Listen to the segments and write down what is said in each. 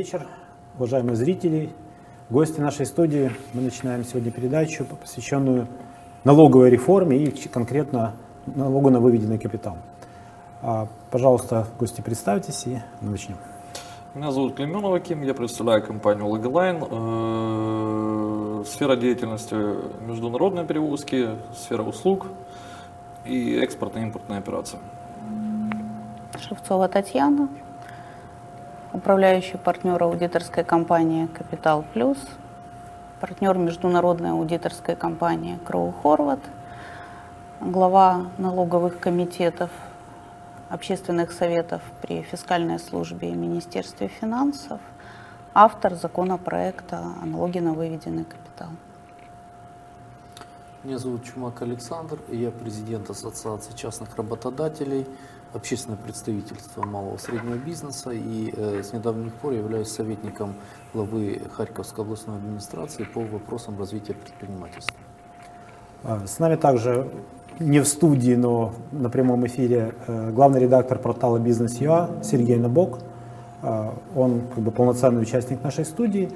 вечер, уважаемые зрители, гости нашей студии. Мы начинаем сегодня передачу, посвященную налоговой реформе и конкретно налогу на выведенный капитал. А, пожалуйста, гости, представьтесь и начнем. Меня зовут Клеменова Ким, я представляю компанию Logline. Э, сфера деятельности международные перевозки, сфера услуг и экспортно-импортные операции. Шевцова Татьяна, управляющий партнер аудиторской компании «Капитал Плюс», партнер международной аудиторской компании «Кроу Хорват», глава налоговых комитетов общественных советов при фискальной службе и Министерстве финансов, автор законопроекта о налоге на выведенный капитал. Меня зовут Чумак Александр, я президент Ассоциации частных работодателей, общественное представительство малого и среднего бизнеса и э, с недавних пор являюсь советником главы Харьковской областной администрации по вопросам развития предпринимательства. А, с нами также не в студии, но на прямом эфире э, главный редактор портала Бизнес.ЮА Сергей Набок. Э, он как бы полноценный участник нашей студии.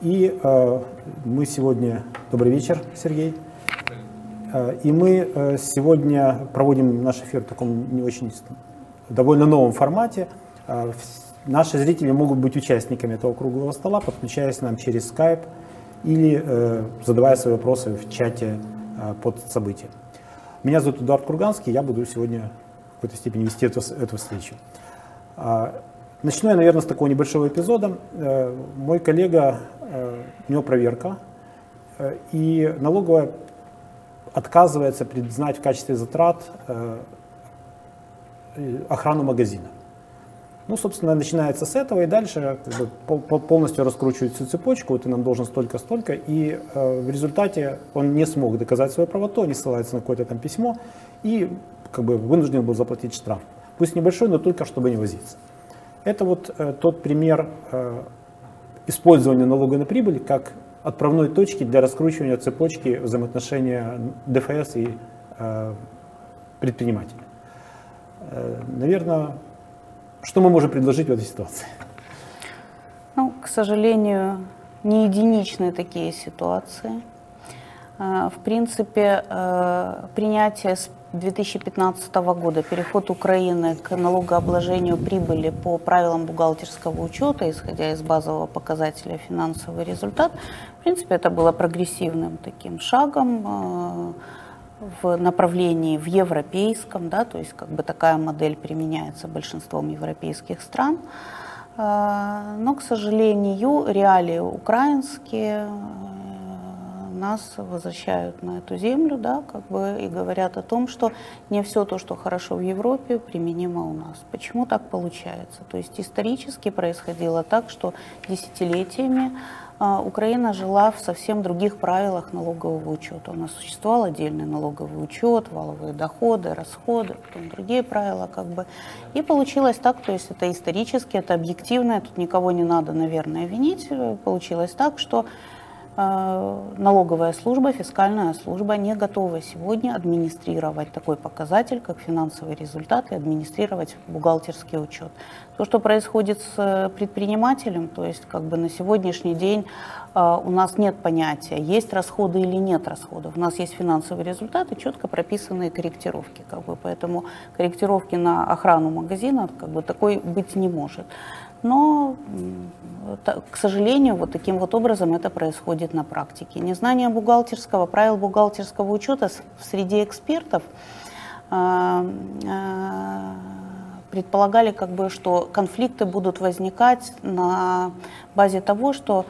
И э, мы сегодня... Добрый вечер, Сергей. И мы сегодня проводим наш эфир в таком не очень довольно новом формате. Наши зрители могут быть участниками этого круглого стола, подключаясь к нам через Skype или задавая свои вопросы в чате под событием. Меня зовут Эдуард Курганский, я буду сегодня в какой-то степени вести эту, эту встречу. Начну я, наверное, с такого небольшого эпизода. Э, мой коллега, э, у него проверка, э, и налоговая отказывается признать в качестве затрат охрану магазина. Ну, собственно, начинается с этого, и дальше как бы, полностью раскручивает всю цепочку, ты нам должен столько-столько, и э, в результате он не смог доказать свою правоту, не ссылается на какое-то там письмо, и как бы вынужден был заплатить штраф. Пусть небольшой, но только чтобы не возиться. Это вот э, тот пример э, использования налога на прибыль как отправной точки для раскручивания цепочки взаимоотношения ДФС и э, предпринимателя. Э, наверное, что мы можем предложить в этой ситуации? Ну, к сожалению, не единичные такие ситуации. А, в принципе, принятие с 2015 года, переход Украины к налогообложению прибыли по правилам бухгалтерского учета, исходя из базового показателя финансовый результат, в принципе, это было прогрессивным таким шагом а, в направлении в европейском, да, то есть как бы такая модель применяется большинством европейских стран. А, но, к сожалению, реалии украинские э, нас возвращают на эту землю, да, как бы и говорят о том, что не все то, что хорошо в Европе, применимо у нас. Почему так получается? То есть исторически происходило так, что десятилетиями Украина жила в совсем других правилах налогового учета. У нас существовал отдельный налоговый учет, валовые доходы, расходы, потом другие правила как бы. И получилось так, то есть это исторически, это объективно, тут никого не надо, наверное, винить. Получилось так, что налоговая служба, фискальная служба не готова сегодня администрировать такой показатель, как финансовый результат, и администрировать бухгалтерский учет. То, что происходит с предпринимателем, то есть как бы на сегодняшний день э, у нас нет понятия, есть расходы или нет расходов. У нас есть финансовый результат и четко прописанные корректировки. Как бы, поэтому корректировки на охрану магазина как бы, такой быть не может. Но, к сожалению, вот таким вот образом это происходит на практике. Незнание бухгалтерского, правил бухгалтерского учета в среде экспертов а, а, предполагали, как бы, что конфликты будут возникать на базе того, что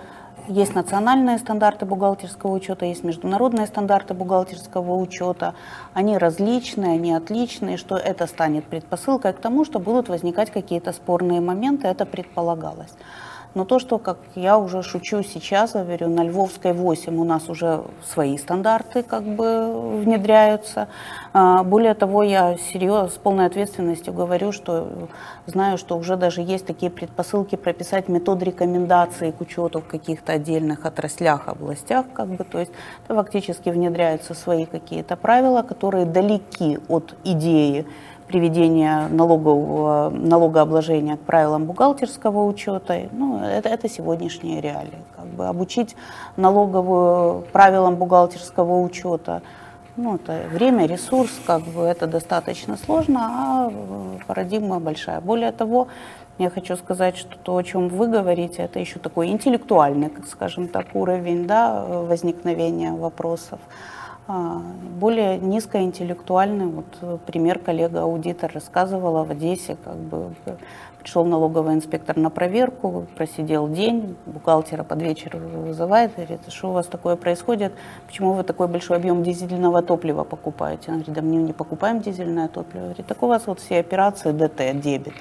есть национальные стандарты бухгалтерского учета, есть международные стандарты бухгалтерского учета. Они различные, они отличные, что это станет предпосылкой к тому, что будут возникать какие-то спорные моменты, это предполагалось. Но то, что, как я уже шучу сейчас, говорю, на Львовской 8 у нас уже свои стандарты как бы внедряются. А, более того, я серьезно, с полной ответственностью говорю, что знаю, что уже даже есть такие предпосылки прописать метод рекомендаций к учету в каких-то отдельных отраслях, областях, как бы, то есть фактически внедряются свои какие-то правила, которые далеки от идеи приведения налогового, налогообложения к правилам бухгалтерского учета. Ну, это, это сегодняшние реалии. Как бы обучить налоговую правилам бухгалтерского учета, ну, это время, ресурс, как бы это достаточно сложно, а парадигма большая. Более того, я хочу сказать, что то, о чем вы говорите, это еще такой интеллектуальный, скажем так, уровень да, возникновения вопросов. А, более низкоинтеллектуальный, вот пример коллега-аудитор рассказывала в Одессе, как бы Пришел налоговый инспектор на проверку, просидел день, бухгалтера под вечер вызывает, говорит, что у вас такое происходит, почему вы такой большой объем дизельного топлива покупаете? Он говорит, да мы не покупаем дизельное топливо. Говорит, так у вас вот все операции ДТ, дебет.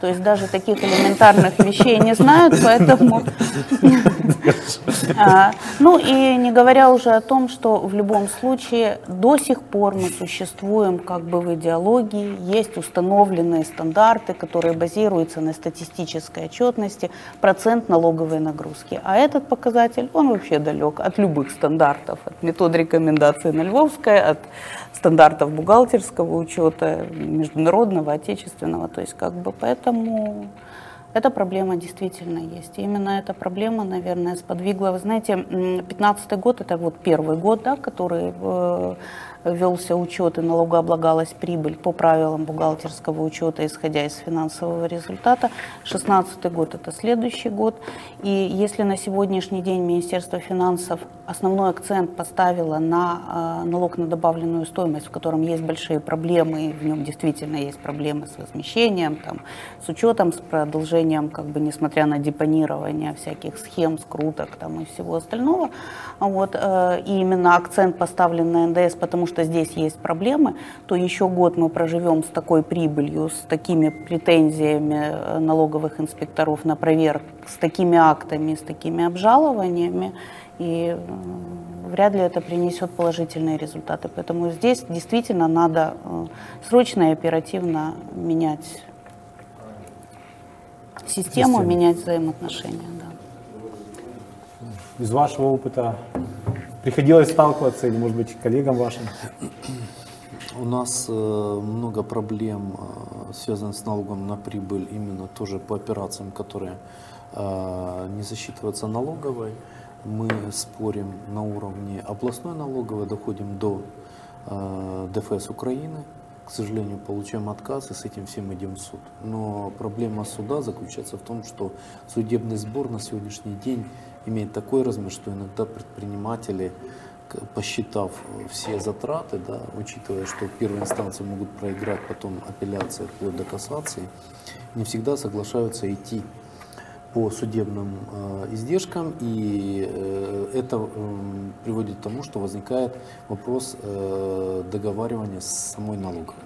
То есть даже таких элементарных вещей не знают, поэтому... А, ну и не говоря уже о том, что в любом случае до сих пор мы существуем как бы в идеологии, есть установленные стандарты, которые базируются базируется на статистической отчетности процент налоговой нагрузки. А этот показатель, он вообще далек от любых стандартов, от метод рекомендации на Львовской, от стандартов бухгалтерского учета, международного, отечественного. То есть как бы поэтому эта проблема действительно есть. И именно эта проблема, наверное, сподвигла. Вы знаете, 2015 год, это вот первый год, да, который э, велся учет и налогооблагалась прибыль по правилам бухгалтерского учета, исходя из финансового результата. 2016 год – это следующий год. И если на сегодняшний день Министерство финансов основной акцент поставило на э, налог на добавленную стоимость, в котором есть большие проблемы, и в нем действительно есть проблемы с возмещением, там, с учетом, с продолжением, как бы, несмотря на депонирование всяких схем, скруток там, и всего остального, вот, э, и именно акцент поставлен на НДС, потому что здесь есть проблемы, то еще год мы проживем с такой прибылью, с такими претензиями э, налоговых инспекторов на проверку, с такими актами, с такими обжалованиями, и э, вряд ли это принесет положительные результаты. Поэтому здесь действительно надо срочно и оперативно менять систему, Систему. менять взаимоотношения. Да. Из вашего опыта приходилось сталкиваться или, может быть, коллегам вашим? У нас э, много проблем, э, связанных с налогом на прибыль, именно тоже по операциям, которые э, не засчитываются налоговой. Мы спорим на уровне областной налоговой, доходим до ДФС Украины. К сожалению, получаем отказ и с этим всем идем в суд. Но проблема суда заключается в том, что судебный сбор на сегодняшний день имеет такой размер, что иногда предприниматели, посчитав все затраты, да, учитывая, что в первой инстанции могут проиграть, потом апелляция вплоть до кассации, не всегда соглашаются идти по судебным э, издержкам, и э, это м, приводит к тому, что возникает вопрос э, договаривания с самой налоговой.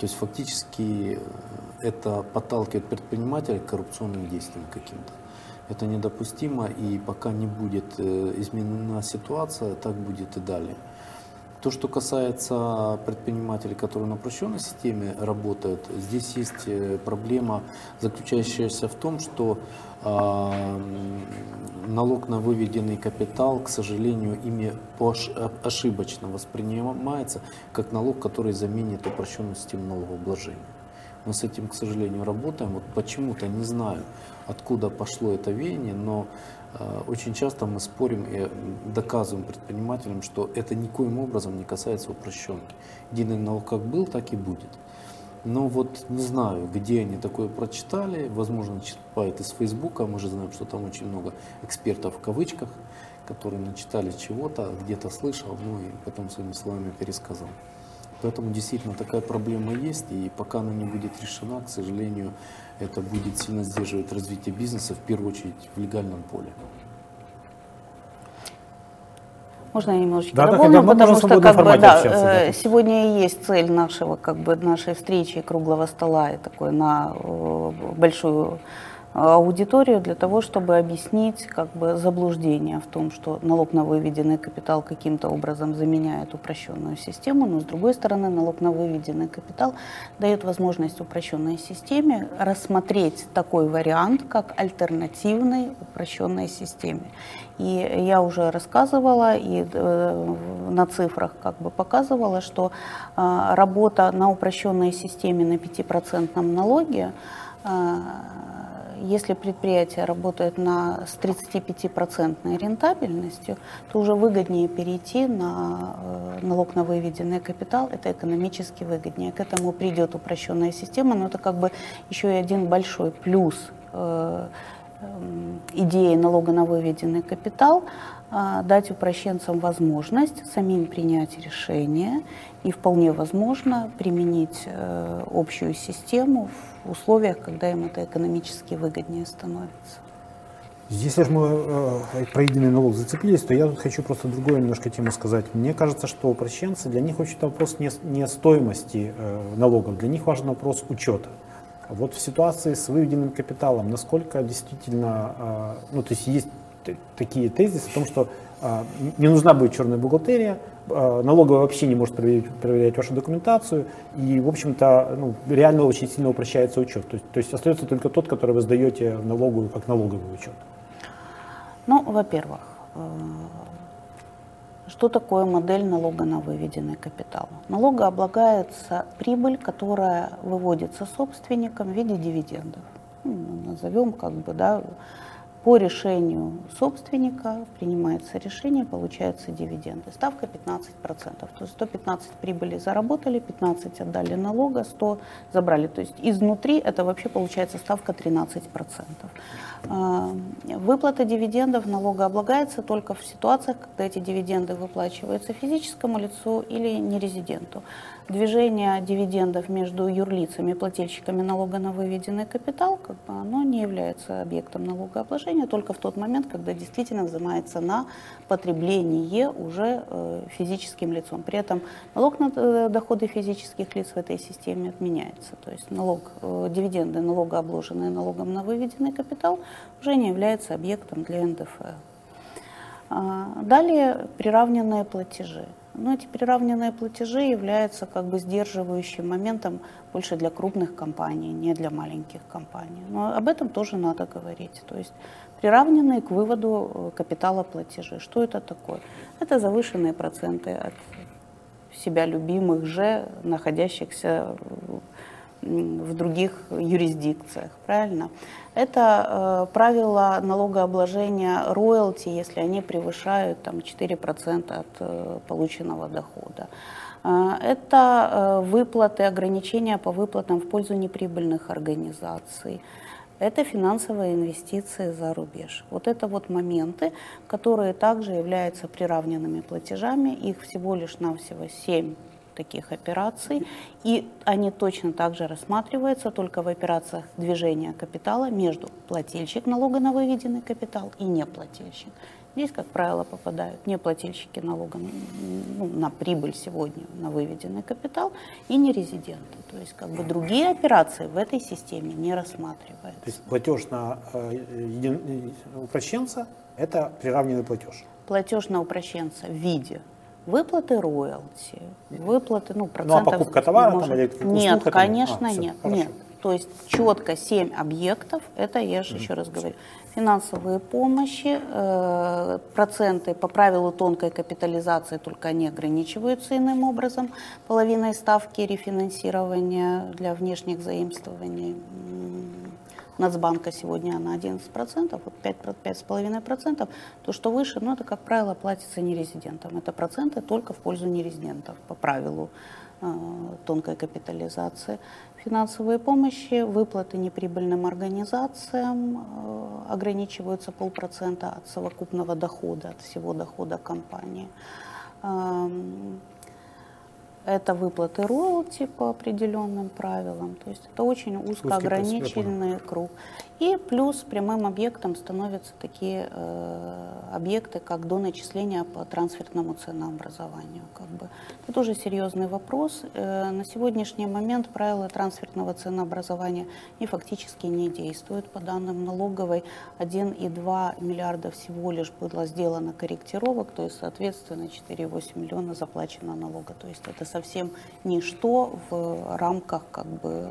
То есть фактически э, это подталкивает предпринимателя к коррупционным действиям каким-то. Это недопустимо, и пока не будет э, изменена ситуация, так будет и далее. То, что касается предпринимателей, которые на упрощенной системе работают, здесь есть э, проблема, заключающаяся в том, что м, налог на выведенный капитал, к сожалению, ими о- ошибочно воспринимается как налог, который заменит упрощенную систему налогообложения. Мы с этим, к сожалению, работаем. Вот почему-то не знаю, откуда пошло это веяние, но э, очень часто мы спорим и доказываем предпринимателям, что это никоим образом не касается упрощенки. Единый налог как был, так и будет. Но вот не знаю, где они такое прочитали, возможно, читают из Фейсбука, мы же знаем, что там очень много экспертов в кавычках, которые начитали чего-то, где-то слышал, ну и потом своими словами пересказал. Поэтому действительно такая проблема есть, и пока она не будет решена, к сожалению, это будет сильно сдерживать развитие бизнеса, в первую очередь в легальном поле. Можно я немножечко Да, да, дополню, бы потому что как бы, да, да, э, есть. сегодня и есть цель нашего как бы нашей встречи круглого стола и такой на э, большую аудиторию для того, чтобы объяснить как бы заблуждение в том, что налог на выведенный капитал каким-то образом заменяет упрощенную систему, но с другой стороны налог на выведенный капитал дает возможность упрощенной системе рассмотреть такой вариант, как альтернативной упрощенной системе. И я уже рассказывала и э, на цифрах как бы показывала, что э, работа на упрощенной системе на 5% налоге э, если предприятие работает на, с 35% рентабельностью, то уже выгоднее перейти на э, налог на выведенный капитал. Это экономически выгоднее. К этому придет упрощенная система, но это как бы еще и один большой плюс э, эм, идеи налога на выведенный капитал, э, дать упрощенцам возможность самим принять решение и вполне возможно применить общую систему в условиях, когда им это экономически выгоднее становится. Если же мы э, про единый налог зацепились, то я тут хочу просто другую немножко тему сказать. Мне кажется, что упрощенцы, для них очень вопрос не, не стоимости э, налогов, для них важен вопрос учета. Вот в ситуации с выведенным капиталом, насколько действительно, э, ну то есть есть такие тезисы о том, что не нужна будет черная бухгалтерия, Э, налоговая вообще не может проверять, проверять вашу документацию, и, в общем-то, ну, реально очень сильно упрощается учет. То есть, то есть остается только тот, который вы сдаете в налоговую как налоговый учет. Ну, во-первых, э, что такое модель налога на выведенный капитал? Налога облагается прибыль, которая выводится собственником в виде дивидендов. Ну, назовем как бы, да, по решению собственника принимается решение, получаются дивиденды. Ставка 15%. То есть 115 прибыли заработали, 15 отдали налога, 100 забрали. То есть изнутри это вообще получается ставка 13%. А, выплата дивидендов налога облагается только в ситуациях, когда эти дивиденды выплачиваются физическому лицу или нерезиденту движение дивидендов между юрлицами плательщиками налога на выведенный капитал, как бы оно не является объектом налогообложения только в тот момент, когда действительно взимается на потребление уже э, физическим лицом. При этом налог на э, доходы физических лиц в этой системе отменяется. То есть налог, э, дивиденды, налогообложенные налогом на выведенный капитал, уже не являются объектом для НДФЛ. А, далее приравненные платежи. Но эти приравненные платежи являются как бы сдерживающим моментом больше для крупных компаний, не для маленьких компаний. Но об этом тоже надо говорить. То есть приравненные к выводу э, капитала платежи. Что это такое? Это завышенные проценты от себя любимых же, находящихся в других юрисдикциях, правильно? Это э, правило налогообложения роялти, если они превышают там, 4% от э, полученного дохода. Э, это э, выплаты, ограничения по выплатам в пользу неприбыльных организаций. Это финансовые инвестиции за рубеж. Вот это вот моменты, которые также являются приравненными платежами. Их всего лишь навсего 7 таких операций, и они точно так же рассматриваются только в операциях движения капитала между плательщик налога на выведенный капитал и неплательщик. Здесь, как правило, попадают неплательщики налога ну, на прибыль сегодня, на выведенный капитал, и нерезиденты. То есть как бы другие операции в этой системе не рассматриваются. То есть платеж на э, един... упрощенца – это приравненный платеж? Платеж на упрощенца в виде Выплаты роялти, выплаты, ну, процентов... Ну, а покупка товара может... там, или услуг? Нет, конечно, а, нет, нет. То есть четко 7 объектов, это я же mm-hmm. еще раз говорю. Финансовые помощи, э, проценты по правилу тонкой капитализации, только они ограничиваются иным образом, половиной ставки рефинансирования для внешних заимствований Нацбанка сегодня на 11%, вот 5-5,5%, то, что выше, ну, это, как правило, платится нерезидентам. Это проценты только в пользу нерезидентов по правилу э, тонкой капитализации. Финансовые помощи, выплаты неприбыльным организациям э, ограничиваются полпроцента от совокупного дохода, от всего дохода компании. Это выплаты роялти по определенным правилам. То есть это очень узко ограниченный круг. И плюс прямым объектом становятся такие э, объекты, как доначисления по трансфертному ценообразованию. Как бы. Это тоже серьезный вопрос. Э, на сегодняшний момент правила трансфертного ценообразования не фактически не действуют. По данным налоговой, 1,2 миллиарда всего лишь было сделано корректировок, то есть, соответственно, 4,8 миллиона заплачено налога. То есть это совсем ничто в рамках как бы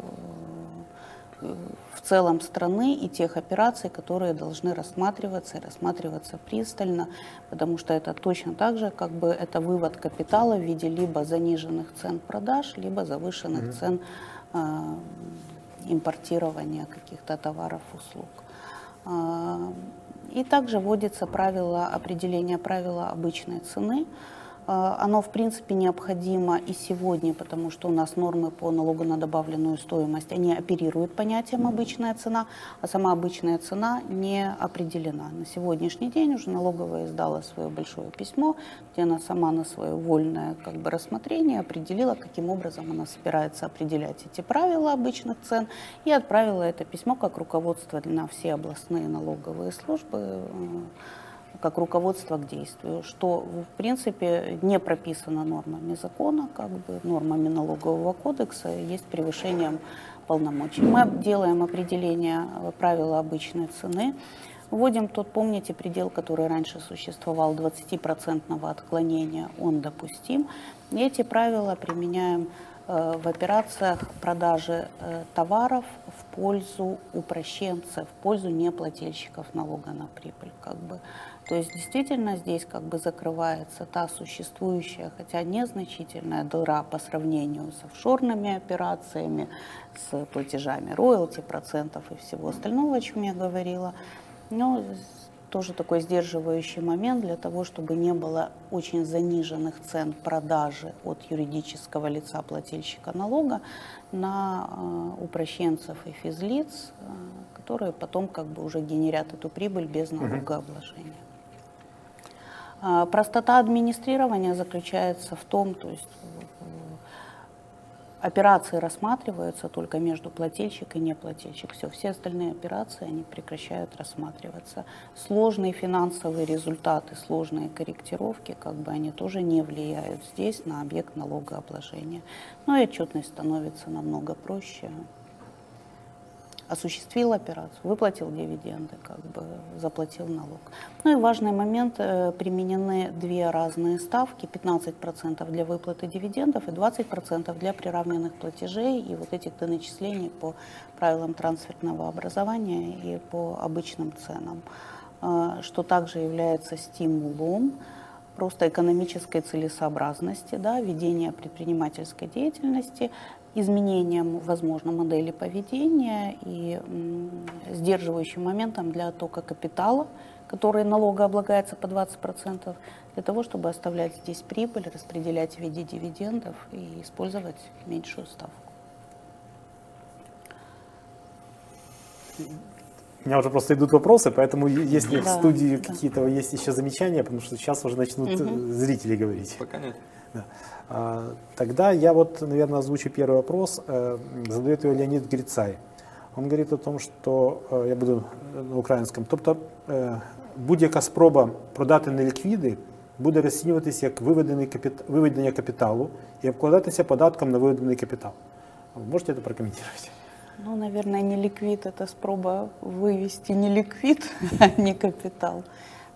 в целом страны и тех операций, которые должны рассматриваться и рассматриваться пристально, потому что это точно так же, как бы это вывод капитала в виде либо заниженных цен продаж, либо завышенных mm-hmm. цен э, импортирования каких-то товаров, услуг. Э, и также вводится правило определения правила обычной цены, а, оно, в принципе, необходимо и сегодня, потому что у нас нормы по налогу на добавленную стоимость, они оперируют понятием обычная цена, а сама обычная цена не определена. На сегодняшний день уже налоговая издала свое большое письмо, где она сама на свое вольное как бы, рассмотрение определила, каким образом она собирается определять эти правила обычных цен, и отправила это письмо как руководство на все областные налоговые службы э, как руководство к действию, что в принципе не прописано нормами закона, как бы нормами налогового кодекса, есть превышением полномочий. Мы делаем определение правила обычной цены, Вводим тот, помните, предел, который раньше существовал, 20% отклонения, он допустим. И эти правила применяем э, в операциях продажи э, товаров в пользу упрощенцев, в пользу неплательщиков налога на прибыль. Как бы. То есть действительно здесь как бы закрывается та существующая, хотя незначительная дыра по сравнению с офшорными операциями, с платежами роялти, процентов и всего остального, о чем я говорила. Но тоже такой сдерживающий момент для того, чтобы не было очень заниженных цен продажи от юридического лица плательщика налога на э, упрощенцев и физлиц, э, которые потом как бы уже генерят эту прибыль без налогообложения. А, простота администрирования заключается в том, то есть операции рассматриваются только между плательщик и неплательщик. Все, все остальные операции, они прекращают рассматриваться. Сложные финансовые результаты, сложные корректировки, как бы они тоже не влияют здесь на объект налогообложения. Но и отчетность становится намного проще осуществил операцию, выплатил дивиденды, как бы заплатил налог. Ну и важный момент, э, применены две разные ставки, 15% для выплаты дивидендов и 20% для приравненных платежей. И вот этих доначислений по правилам трансфертного образования и по обычным ценам, э, что также является стимулом просто экономической целесообразности, да, ведения предпринимательской деятельности, изменением, возможно, модели поведения и сдерживающим моментом для оттока капитала, который налогооблагается по 20%, для того, чтобы оставлять здесь прибыль, распределять в виде дивидендов и использовать меньшую ставку. У меня уже просто идут вопросы, поэтому если да, в студии да. какие-то есть еще замечания, потому что сейчас уже начнут угу. зрители говорить. Пока нет. Да. А, тогда я вот, наверное, озвучу первый вопрос. Э, задает его Леонид Грицай. Он говорит о том, що э, я буду на українському. Тобто э, будь-яка спроба продати неліквіди буде розцінюватися як виведений капіт... виведення капіталу і обкладатися податком на виведений капітал. Можете це прокоментувати? Ну, наверное, не ликвид, это спроба вывести не ликвид, а не капитал.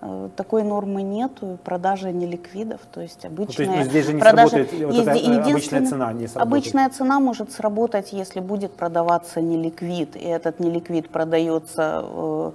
Э, такой нормы нет, продажи неликвидов, то есть обычная... Ну, то есть, ну, здесь же не продажа... сработает вот э, обычная цена, не сработает. Обычная цена может сработать, если будет продаваться неликвид, и этот неликвид продается э,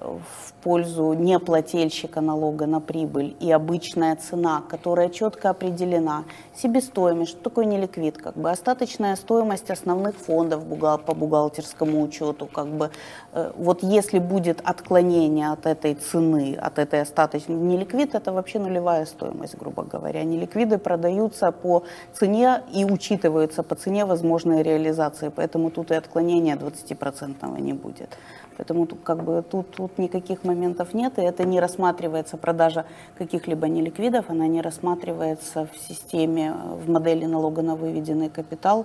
в пользу неплательщика налога на прибыль и обычная цена, которая четко определена, себестоимость, что такое неликвид, как бы остаточная стоимость основных фондов по бухгалтерскому учету, как бы э, вот если будет отклонение от этой цены, от этой остаточной, неликвид это вообще нулевая стоимость, грубо говоря, неликвиды продаются по цене и учитываются по цене возможной реализации, поэтому тут и отклонения 20% не будет. Поэтому как бы тут, тут никаких моментов нет, и это не рассматривается продажа каких-либо неликвидов, она не рассматривается в системе, в модели налога на выведенный капитал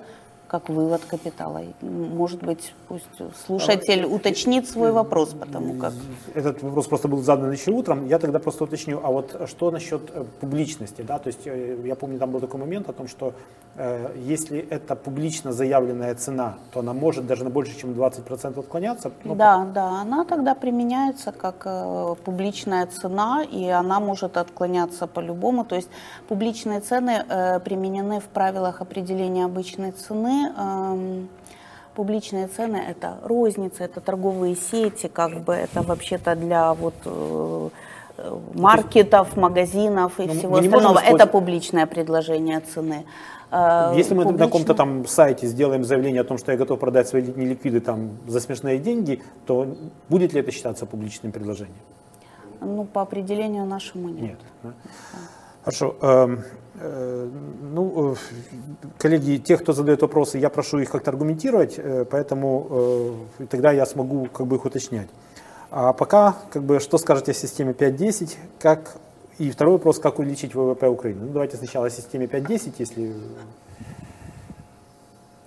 как вывод капитала. Может быть, пусть слушатель уточнит свой вопрос, потому как... Этот вопрос просто был задан еще утром. Я тогда просто уточню, а вот что насчет э, публичности? Да? То есть э, я помню, там был такой момент о том, что э, если это публично заявленная цена, то она может даже на больше, чем 20% отклоняться. Ну, да, да, она тогда применяется как э, публичная цена, и она может отклоняться по-любому. То есть публичные цены э, применены в правилах определения обычной цены Эм, публичные цены – это розница, это торговые сети, как бы это вообще-то для вот э, маркетов, магазинов и ну, всего остального. Это публичное предложение цены. Э, Если мы Публично... на каком-то там сайте сделаем заявление о том, что я готов продать свои неликвиды там за смешные деньги, то будет ли это считаться публичным предложением? Ну, по определению нашему нет. Нет. Да? Хорошо. Э, ну, э, коллеги, те, кто задает вопросы, я прошу их как-то аргументировать, э, поэтому тогда я смогу как бы их уточнять. А пока, как бы, что скажете о системе 5.10, как и второй вопрос, как увеличить ВВП Украины? Ну, давайте сначала о системе 5.10, если...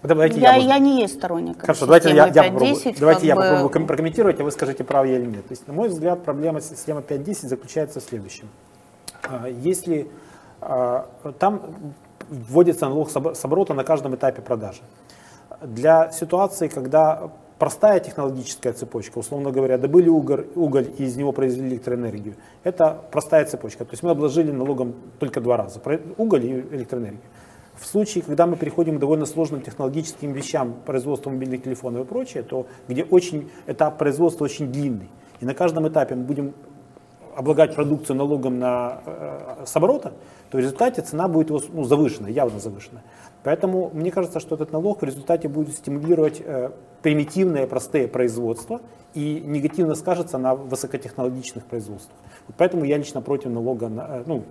Давайте я, я, я не есть сторонник Хорошо, давайте я, я попробую, давайте я бы... попробую прокомментировать, а вы скажите, прав я или нет. То есть, на мой взгляд, проблема системы 5.10 заключается в следующем. А, если там вводится налог с оборота на каждом этапе продажи. Для ситуации, когда простая технологическая цепочка, условно говоря, добыли уголь, уголь и из него произвели электроэнергию, это простая цепочка. То есть мы обложили налогом только два раза, уголь и электроэнергию. В случае, когда мы переходим к довольно сложным технологическим вещам, производству мобильных телефонов и прочее, то где очень, этап производства очень длинный, и на каждом этапе мы будем облагать продукцию налогом на, э, с оборота, то в результате цена будет ну, завышена, явно завышена. Поэтому мне кажется, что этот налог в результате будет стимулировать э, примитивные, простые производства и негативно скажется на высокотехнологичных производствах. Вот поэтому я лично против налога на, э, ну,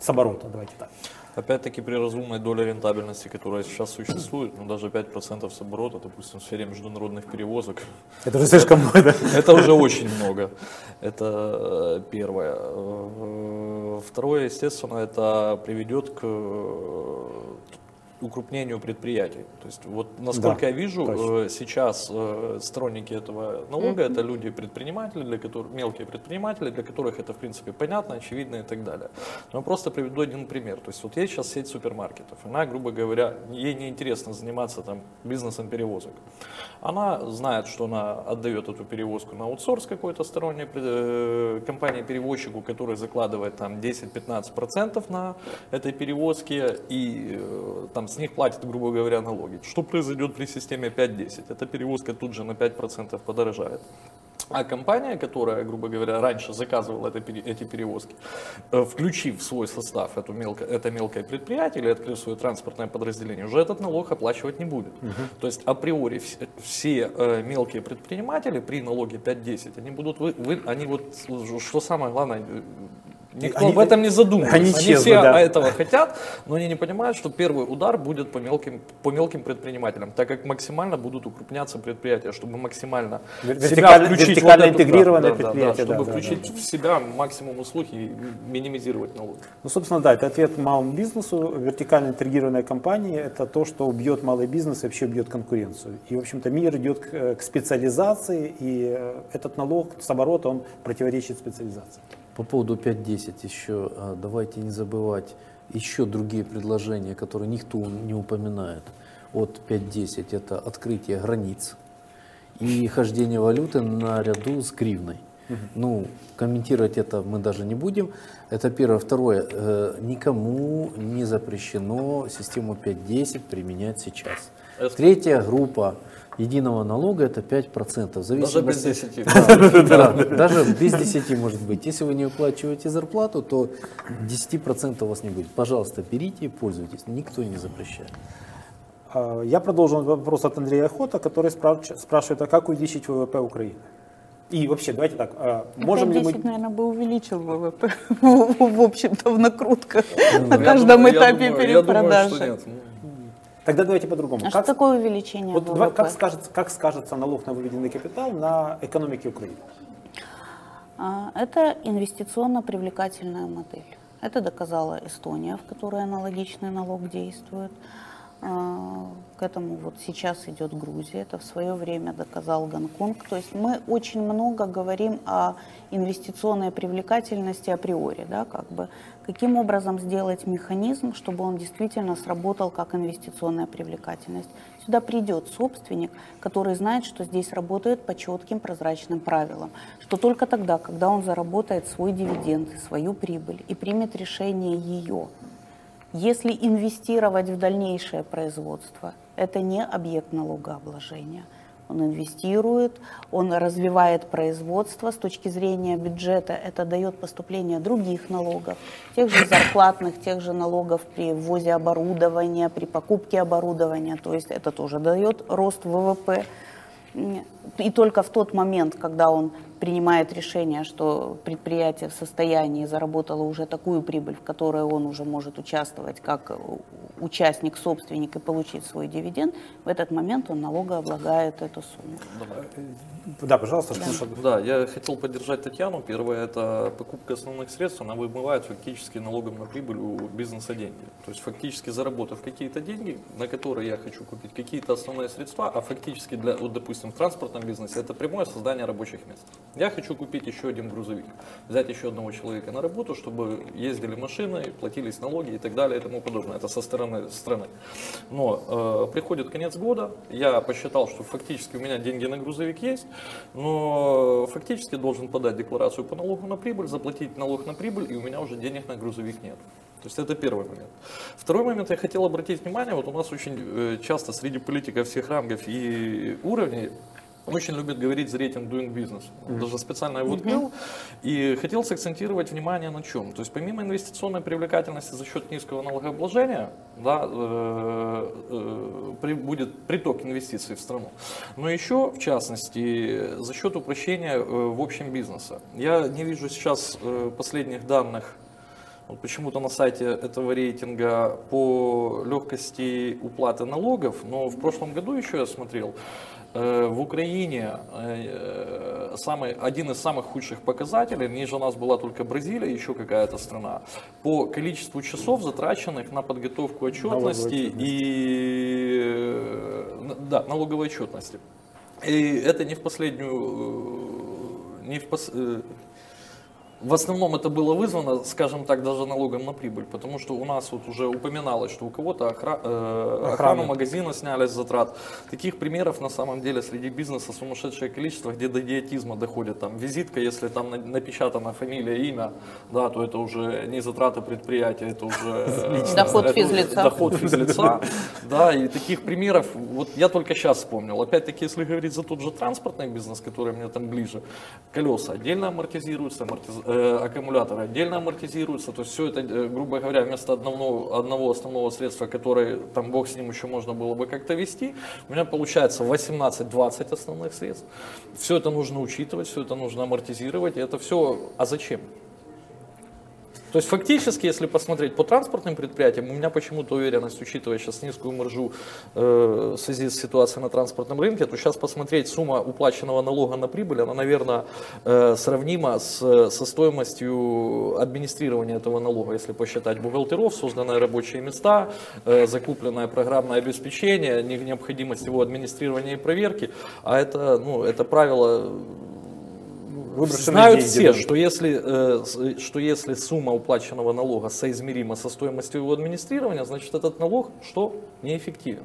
с оборота, давайте так. Опять-таки при разумной доле рентабельности, которая сейчас существует, ну даже 5% с оборота, допустим, в сфере международных перевозок. Это уже слишком много. Это уже очень много. Это э, первое. Э, второе, естественно, это приведет к укрупнению предприятий. То есть вот насколько да, я вижу, точно. Э, сейчас э, сторонники этого налога mm-hmm. это люди предприниматели, для которых мелкие предприниматели, для которых это в принципе понятно, очевидно и так далее. Но просто приведу один пример. То есть вот есть сейчас сеть супермаркетов. Она, грубо говоря, ей не интересно заниматься там бизнесом перевозок. Она знает, что она отдает эту перевозку на аутсорс какой-то сторонней э, компании-перевозчику, который закладывает там 10-15% на этой перевозке и там с них платят, грубо говоря, налоги. Что произойдет при системе 5.10? Эта перевозка тут же на 5% подорожает. А компания, которая, грубо говоря, раньше заказывала это, эти перевозки, э, включив в свой состав это, мелко, это мелкое предприятие или открыв свое транспортное подразделение, уже этот налог оплачивать не будет. Угу. То есть априори все, все э, мелкие предприниматели при налоге 5-10, они будут, вы, вы, они вот, что самое главное, Никто они, об этом не задумывается. Они, они все да. этого хотят, но они не понимают, что первый удар будет по мелким, по мелким предпринимателям, так как максимально будут укрупняться предприятия, чтобы максимально вертикально, включить вертикально вот интегрированное да, предприятие. Да, да, чтобы да, включить да, да. в себя максимум услуг и минимизировать налоги. Ну, собственно, да, это ответ малому бизнесу. Вертикально интегрированная компания – это то, что убьет малый бизнес и вообще убьет конкуренцию. И, в общем-то, мир идет к, к специализации, и э, этот налог с оборота, он противоречит специализации. По поводу 5.10 еще, а, давайте не забывать еще другие предложения, которые никто не упоминает от 5.10. Это открытие границ и хождение валюты наряду с гривной. Угу. Ну, комментировать это мы даже не будем. Это первое. Второе. Э, никому не запрещено систему 5.10 применять сейчас. Третья группа единого налога это 5%. В даже без 10. Да, да, даже без 10 может быть. Если вы не уплачиваете зарплату, то 10% у вас не будет. Пожалуйста, берите и пользуйтесь. Никто не запрещает. А, я продолжу вопрос от Андрея Охота, который спрашивает, а как увеличить ВВП Украины? И вообще, давайте так, а, можем ли мы... наверное, бы увеличил ВВП, в общем-то, в накрутках ну, на каждом этапе перепродажи. Тогда давайте по-другому. А как, что такое увеличение вот ВВП? Как скажется, как скажется налог на выведенный капитал на экономике Украины? А, это инвестиционно-привлекательная модель. Это доказала Эстония, в которой аналогичный налог действует. А, К этому вот сейчас идет Грузия, это в свое время доказал Гонконг. То есть мы очень много говорим о инвестиционной привлекательности априори, да, как бы каким образом сделать механизм, чтобы он действительно сработал как инвестиционная привлекательность. Сюда придет собственник, который знает, что здесь работает по четким прозрачным правилам, что только тогда, когда он заработает свой дивиденд и свою прибыль и примет решение ее, если инвестировать в дальнейшее производство, это не объект налогообложения. Он инвестирует, он развивает производство. С точки зрения бюджета это дает поступление других налогов, тех же зарплатных, тех же налогов при ввозе оборудования, при покупке оборудования. То есть это тоже дает рост ВВП. И только в тот момент, когда он принимает решение, что предприятие в состоянии заработало уже такую прибыль, в которой он уже может участвовать как участник, собственник и получить свой дивиденд, в этот момент он налогооблагает эту сумму. Да, пожалуйста, Да. что Да, я хотел поддержать Татьяну. Первое – это покупка основных средств, она вымывает фактически налогом на прибыль у бизнеса деньги. То есть фактически заработав какие-то деньги, на которые я хочу купить какие-то основные средства, а фактически, для, вот, допустим, в транспортном бизнесе это прямое создание рабочих мест. Я хочу купить еще один грузовик, взять еще одного человека на работу, чтобы ездили машины, платились налоги и так далее и тому подобное. Это со стороны страны. Но э, приходит конец года, я посчитал, что фактически у меня деньги на грузовик есть, но фактически должен подать декларацию по налогу на прибыль, заплатить налог на прибыль, и у меня уже денег на грузовик нет. То есть это первый момент. Второй момент я хотел обратить внимание, вот у нас очень э, часто среди политиков всех рангов и уровней очень любят говорить за рейтинг Doing Business. Даже специально его открыл. И хотел сакцентировать внимание на чем. То есть помимо инвестиционной привлекательности за счет низкого налогообложения, да, э, э, при- будет приток инвестиций в страну. Но еще, в частности, за счет упрощения э, в общем бизнеса. Я не вижу сейчас э, последних данных вот почему-то на сайте этого рейтинга по легкости уплаты налогов, но в прошлом году еще я смотрел, в Украине э, самый, один из самых худших показателей, ниже нас была только Бразилия, еще какая-то страна, по количеству часов, затраченных на подготовку отчетности и э, да, налоговой отчетности. И это не в последнюю, э, не в пос- э, в основном это было вызвано, скажем так, даже налогом на прибыль, потому что у нас вот уже упоминалось, что у кого-то охра- э, охрану магазина сняли с затрат. Таких примеров на самом деле среди бизнеса сумасшедшее количество, где до идиотизма доходит. Там визитка, если там на- напечатана фамилия, имя, да, то это уже не затраты предприятия, это уже э, Доход физлица. Доход физлица. Да, и таких примеров, вот я только сейчас вспомнил. Опять-таки, если говорить за тот же транспортный бизнес, который мне там ближе, колеса отдельно амортизируются, амортиз- э, отдельно амортизируются, то есть все это, э, грубо говоря, вместо одного, одного основного средства, которое там бог с ним еще можно было бы как-то вести, у меня получается 18-20 основных средств. Все это нужно учитывать, все это нужно амортизировать, и это все, а зачем? То есть фактически, если посмотреть по транспортным предприятиям, у меня почему-то уверенность, учитывая сейчас низкую маржу э, в связи с ситуацией на транспортном рынке, то сейчас посмотреть сумма уплаченного налога на прибыль, она, наверное, э, сравнима с, со стоимостью администрирования этого налога, если посчитать бухгалтеров, созданные рабочие места, э, закупленное программное обеспечение, не- необходимость его администрирования и проверки, а это, ну, это правило выброшенные Знают деньги, все, да. что если, э, что если сумма уплаченного налога соизмерима со стоимостью его администрирования, значит этот налог что? Неэффективен.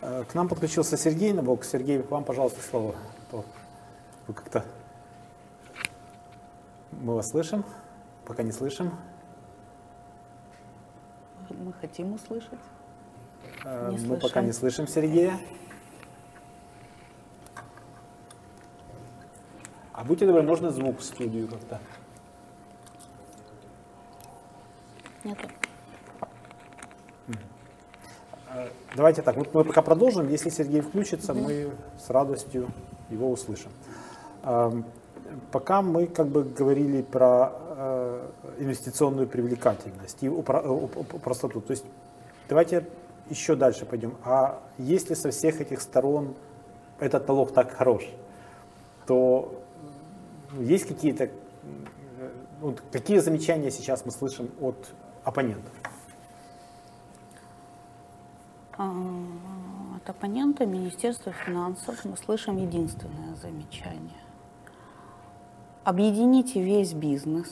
Э, К нам подключился Сергей Набок. Сергей, вам, пожалуйста, слово. То Вы как-то... Мы вас слышим? Пока не слышим. Мы хотим услышать. Э, Не Мы пока слышим. не слышим Сергея. А будьте добры, можно звук в студию как-то? Нет. Э, Давайте так, вот мы пока продолжим. Если Сергей включится, мы с радостью его услышим. Эм, Пока мы как бы говорили про э, инвестиционную привлекательность и э, простоту. То есть давайте еще дальше пойдем. А если со всех этих сторон этот налог так хорош, то есть какие-то э, вот какие замечания сейчас мы слышим от оппонентов? А, От оппонента Министерства финансов мы слышим единственное замечание. Объедините весь бизнес.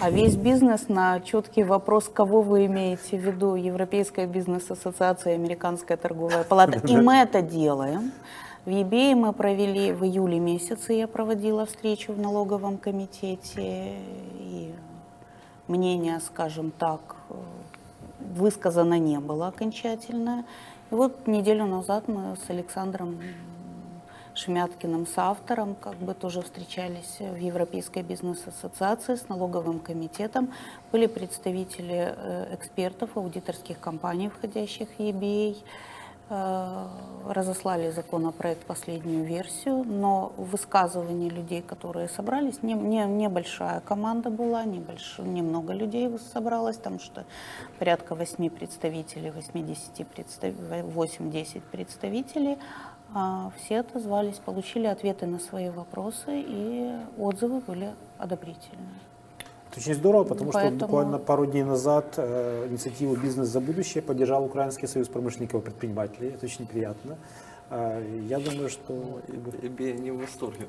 А весь бизнес на четкий вопрос, кого вы имеете в виду, Европейская бизнес-ассоциация, Американская торговая палата. И мы это делаем. В EBA мы провели в июле месяце, я проводила встречу в налоговом комитете, и мнение, скажем так, высказано не было окончательное. И вот неделю назад мы с Александром Шмяткиным, с автором, как бы тоже встречались в Европейской бизнес-ассоциации с налоговым комитетом. Были представители э, экспертов, аудиторских компаний, входящих в EBA. Э, разослали законопроект последнюю версию, но высказывания людей, которые собрались, не, не, небольшая команда была, небольш, немного людей собралось, там что порядка 8 представителей, 80 представ... 8-10 представителей, а все отозвались, получили ответы на свои вопросы, и отзывы были одобрительные. Это очень здорово, потому Поэтому... что буквально пару дней назад э, инициативу «Бизнес за будущее» поддержал Украинский союз промышленников и предпринимателей. Это очень приятно. Э, я думаю, что... Я не в восторге.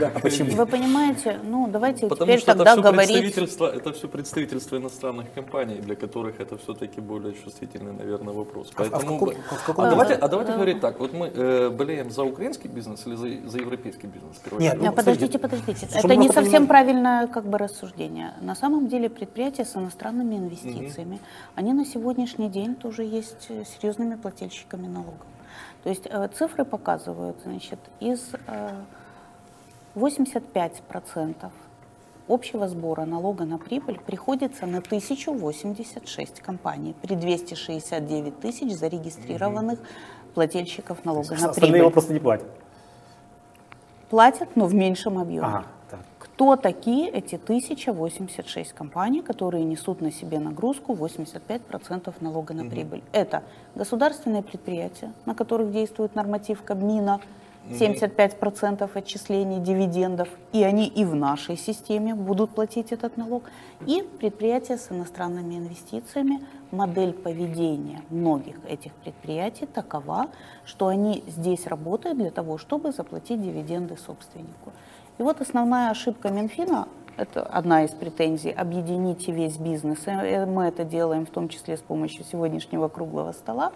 Да, а почему? Вы понимаете, ну давайте Потому теперь что тогда это все, говорить... представительство, это все представительство иностранных компаний, для которых это все-таки более чувствительный, наверное, вопрос. А Поэтому, каком- в каком а давайте, а давайте Да. говорить так, вот мы э, болеем за украинский бизнес или за, за европейский бизнес? Нет? А, Ну, подождите, подождите. чтобы Это не совсем понимали- правильное как бы рассуждение. На самом деле предприятия с иностранными инвестициями, они на сегодняшний день тоже есть э, серьезными плательщиками налогов. То есть э, цифры показывают, значит, из э, 85% общего сбора налога на прибыль приходится на 1086 компаний при 269 тысяч зарегистрированных плательщиков налога на Остальные его прибыль. просто не платят. Платят, но в меньшем объеме. Ага. Кто такие эти 1086 компаний, которые несут на себе нагрузку 85% налога на прибыль? Это государственные предприятия, на которых действует норматив Кабмина, 75% отчислений дивидендов, и они и в нашей системе будут платить этот налог, и предприятия с иностранными инвестициями. Модель поведения многих этих предприятий такова, что они здесь работают для того, чтобы заплатить дивиденды собственнику. И вот основная ошибка Минфина, это одна из претензий, объедините весь бизнес. И, э, Мы это делаем в том числе с помощью сегодняшнего круглого стола.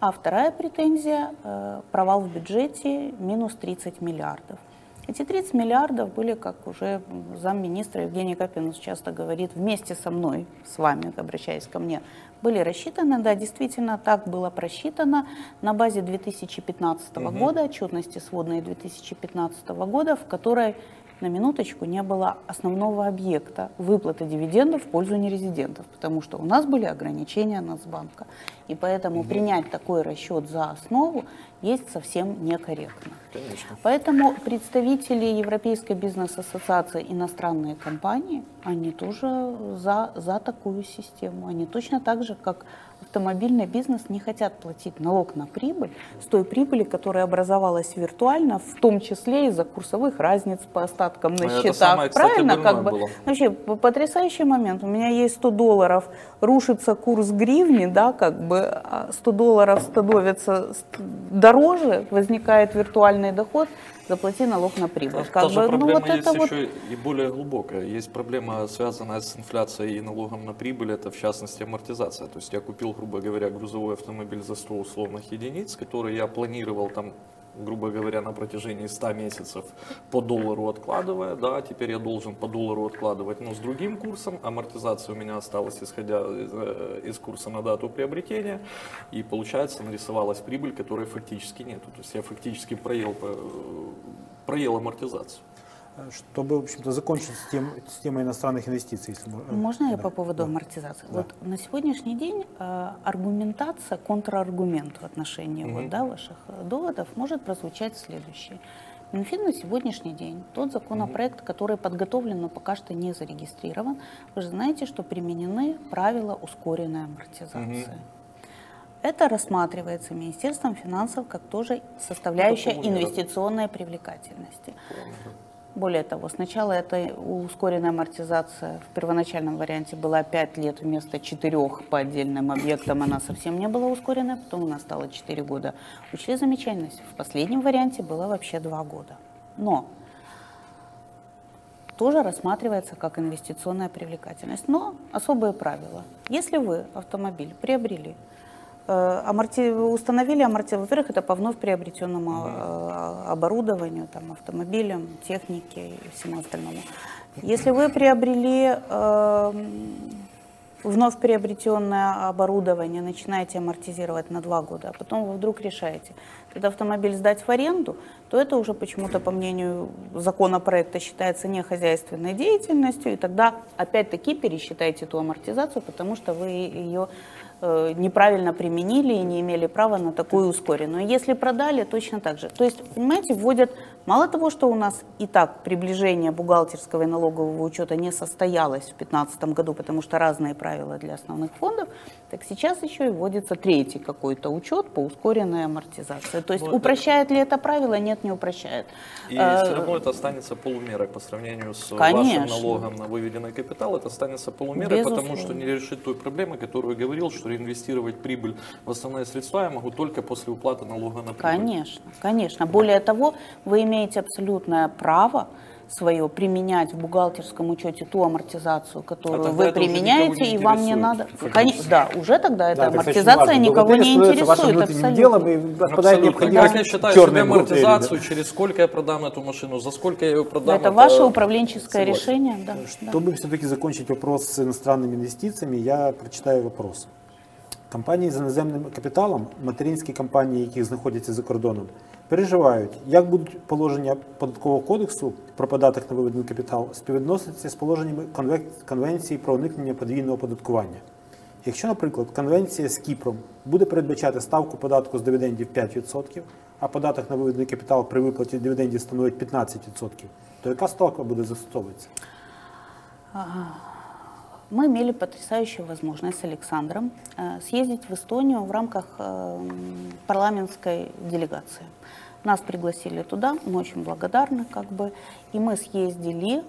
А вторая претензия, э, провал в бюджете, минус 30 миллиардов. Эти 30 миллиардов были, как уже замминистра Евгений Капинус часто говорит, вместе со мной, с вами, обращаясь ко мне, были рассчитаны. Да, действительно, так было просчитано на базе 2015 года, отчетности сводной 2015 года, в которой на минуточку не было основного объекта выплаты дивидендов в пользу нерезидентов, потому что у нас были ограничения Нацбанка. И поэтому принять такой расчет за основу есть совсем некорректно. Конечно. Поэтому представители Европейской бизнес-ассоциации иностранные компании, они тоже за, за такую систему. Они точно так же, как автомобильный бизнес, не хотят платить налог на прибыль с той прибыли, которая образовалась виртуально, в том числе из-за курсовых разниц по остаткам на Ну, это счетах. самое, кстати, Правильно? Как бы, было. Вообще потрясающий момент. У меня есть 100 долларов, рушится курс гривни, да, как бы а 100 долларов становится ст- дороже, возникает виртуальный доход, заплати налог на прибыль. Та- Как Та же бы, ну проблема вот есть это вот еще и более глубокая. Есть проблема, связанная с инфляцией и налогом на прибыль, это в частности амортизация. То есть я купил, грубо говоря, грузовой автомобиль за 100 условных единиц, который я планировал там грубо говоря, на протяжении 100 месяцев по доллару откладывая, да, теперь я должен по доллару откладывать, но с другим курсом, амортизация у меня осталась, исходя из, э, из курса на дату приобретения, и получается нарисовалась прибыль, которой фактически нету, то есть я фактически проел, э, проел амортизацию. Чтобы, в общем-то, закончить с, тем, с темой иностранных инвестиций, если можно. Можно я Да. по поводу Да. амортизации? Да. Вот на сегодняшний день э, аргументация, контраргумент в отношении вот, Мгм. да, ваших э, доводов может прозвучать следующее. Минфин на сегодняшний день, тот законопроект, который подготовлен, но пока что не зарегистрирован, вы же знаете, что применены правила ускоренной амортизации. Это рассматривается Министерством финансов как тоже составляющая инвестиционной привлекательности. Более того, сначала эта ускоренная амортизация в первоначальном варианте была 5 лет вместо 4 по отдельным объектам, она совсем не была ускоренная, потом у нас стало 4 года. Учли замечательность, в последнем варианте было вообще 2 года. Но тоже рассматривается как инвестиционная привлекательность. Но особые правила. Если вы автомобиль приобрели, аморти... установили амортизацию, во-первых, это по вновь приобретенному э, оборудованию, там, автомобилям, технике и всему остальному. Если вы приобрели э, вновь приобретенное оборудование, начинаете амортизировать на два года, а потом вы вдруг решаете этот автомобиль сдать в аренду, то это уже почему-то, по мнению законопроекта, считается нехозяйственной деятельностью, и тогда опять-таки пересчитайте эту амортизацию, потому что вы ее э, неправильно применили и не имели права на такую ускоренную. Если продали, точно так же. То есть, понимаете, вводят мало того, что у нас и так приближение бухгалтерского и налогового учета не состоялось в 2015 году, потому что разные правила для основных фондов, так сейчас еще и вводится третий какой-то учет по ускоренной амортизации. То есть это- упрощает ли это правило? Нет, не упрощает. И Э, все равно это останется полумерой по сравнению с Конечно. вашим налогом на выведенный капитал. Это останется полумерой, потому Безусловно. что не решит той проблемы, которую я говорил, что реинвестировать прибыль в основные средства я могу только после уплаты налога на прибыль. Конечно, конечно. Более того, вы имеете абсолютное право свое применять в бухгалтерском учете ту амортизацию, которую тогда вы это уже применяете, никого не и вам не интересует, надо. фактически. Конечно, да, уже тогда эта Да, это, кстати, амортизация важно. никого Бухгалтерия не становится вашим интересует. внутренним Абсолютно. делом, и отпадает Абсолютно. необходимость Как я считаю черной себе бухгалтерии, да. амортизацию, через сколько я продам эту машину, за сколько я ее продам. Это ваше это управленческое согласен. решение. Да, да. Чтобы все-таки закончить вопрос с иностранными инвестициями, я прочитаю вопрос. Компанії з іноземним капіталом, материнські компанії, які знаходяться за кордоном, переживають, як будуть положення податкового кодексу про податок на виведений капітал співвідноситися з положеннями Конвенції про уникнення подвійного оподаткування. Якщо, наприклад, конвенція з Кіпром буде передбачати ставку податку з дивідендів 5%, а податок на виведений капітал при виплаті дивідендів становить 15%, то яка ставка буде застосовуватися? Мы имели потрясающую возможность с Александром э, съездить в Эстонию в рамках э, парламентской делегации. Нас пригласили туда, мы очень благодарны, как бы, и мы съездили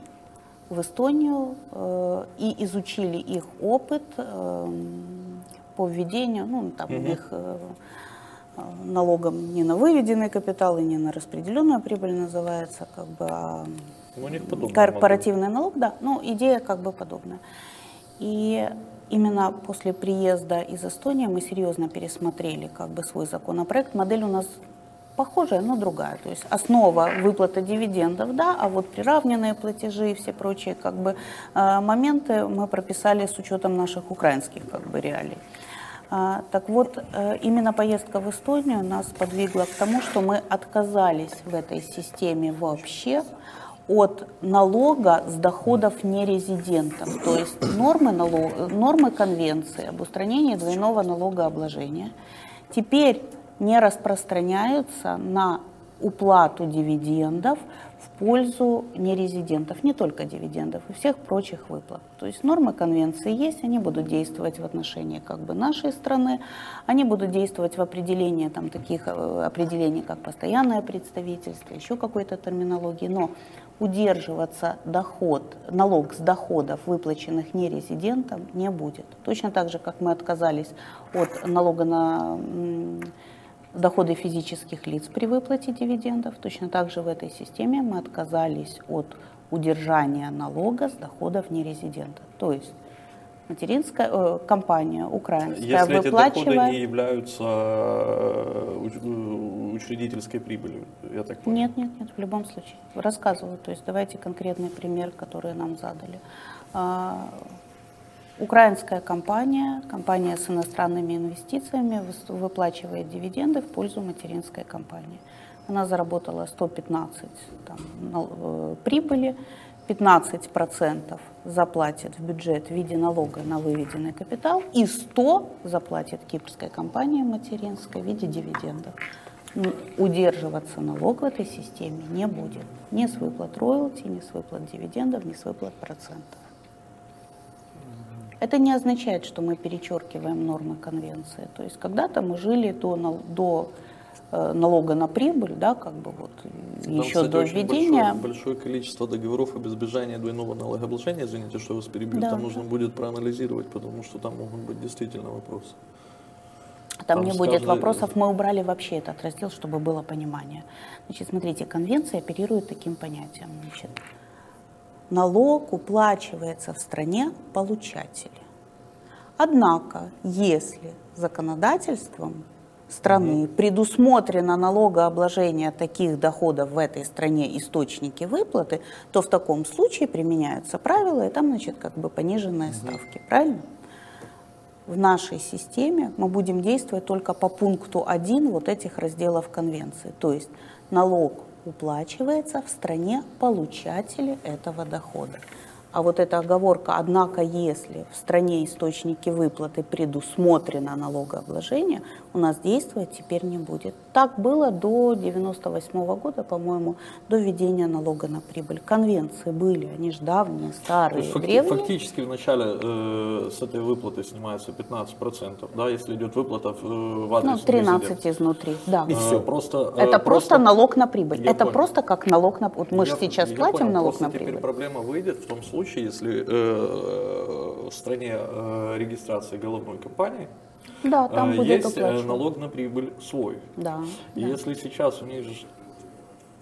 в Эстонию э, и изучили их опыт э, по введению, ну, там э, э, налогом не на выведенный капитал и не на распределенную прибыль называется, как бы, а Ну, у них подобное корпоративный налог, да, ну, идея как бы подобная. И именно после приезда из Эстонии мы серьезно пересмотрели как бы свой законопроект. Модель у нас похожая, но другая. То есть основа выплата дивидендов, да, а вот приравненные платежи и все прочие как бы э, моменты мы прописали с учетом наших украинских как бы реалий. А, Так вот, э, именно поездка в Эстонию нас подвигла к тому, что мы отказались в этой системе вообще от налога с доходов нерезидентов. То есть нормы, налог- нормы конвенции об устранении двойного налогообложения теперь не распространяются на уплату дивидендов в пользу нерезидентов, не только дивидендов, и всех прочих выплат. То есть нормы конвенции есть, они будут действовать в отношении как бы нашей страны, они будут действовать в определении там, таких э, определений, как постоянное представительство, еще какой-то терминологии, но удерживаться доход, налог с доходов, выплаченных нерезидентам, не будет. Точно так же, как мы отказались от налога на доходы физических лиц при выплате дивидендов, точно так же в этой системе мы отказались от удержания налога с доходов нерезидента. То есть материнская э, компания украинская Если эти доходы выплачивает... не являются э, э, учредительской прибылью, я так понял. Нет, нет, нет, в любом случае. Рассказываю. То есть давайте конкретный пример, который нам задали. А, Украинская компания, компания с иностранными инвестициями выплачивает дивиденды в пользу материнской компании. Она заработала 115 там, э, прибыли, 15% заплатит в бюджет в виде налога на выведенный капитал и 100 заплатит кипрской компании материнской в виде дивидендов. М, Удерживаться налог в этой системе не будет. Ни с выплат роялти, ни с выплат дивидендов, ни с выплат процентов. Это не означает, что мы перечеркиваем нормы конвенции. То есть когда-то мы жили до, до налога на прибыль, да, как бы вот Там, еще кстати, до введения. Большое, большое количество договоров об избежании двойного налогообложения, извините, что вас перебью, Да, там нужно будет проанализировать, потому что там могут быть действительно вопросы. Там, Там не будет каждой- вопросов, мы убрали вообще этот раздел, чтобы было понимание. Значит, смотрите, конвенция оперирует таким понятием. Значит, налог уплачивается в стране получателя. Однако, если законодательством страны предусмотрено налогообложение таких доходов в этой стране источники выплаты, то в таком случае применяются правила, и там, значит, как бы пониженные ставки, правильно? в нашей системе мы будем действовать только по пункту 1 вот этих разделов конвенции. То есть налог уплачивается в стране получателя этого дохода. А вот эта оговорка, однако, если в стране источники выплаты предусмотрено налогообложение, у нас действовать теперь не будет. Так было до 98 года, по-моему, до введения налога на прибыль. Конвенции были, они же давние, То старые, есть факти- древние. фактически вначале э, с этой выплаты снимается 15%, да, если идет выплата в, э, в адрес Ну, 13 резидента. изнутри, да. И Э, всё. Просто, э, Это просто налог на прибыль. Я Это понял. просто как налог на... Вот мы же сейчас я платим понял, налог просто на теперь прибыль. проблема выйдет в том случае, если э, в стране э, регистрации головной компании Да, там э, будет есть э, уплачивать. налог на прибыль свой. Да. И да. если сейчас у них же...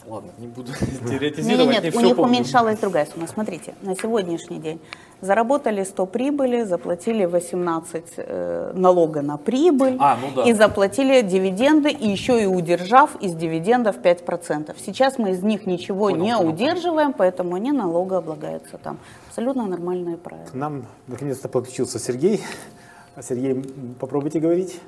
Ладно, не буду Нет, теоретизировать, нет, не нет, у всё них помню. уменьшалась другая сумма. Смотрите, на сегодняшний день заработали 100 прибыли, заплатили 18 э, налога на прибыль А, ну да. и заплатили дивиденды, и еще и удержав из дивидендов 5%. Сейчас мы из них ничего Понял, не понял, удерживаем, поэтому они налогооблагаются там. Абсолютно нормальные правила. К нам наконец-то подключился Сергей. А, Сергей, попробуйте говорить.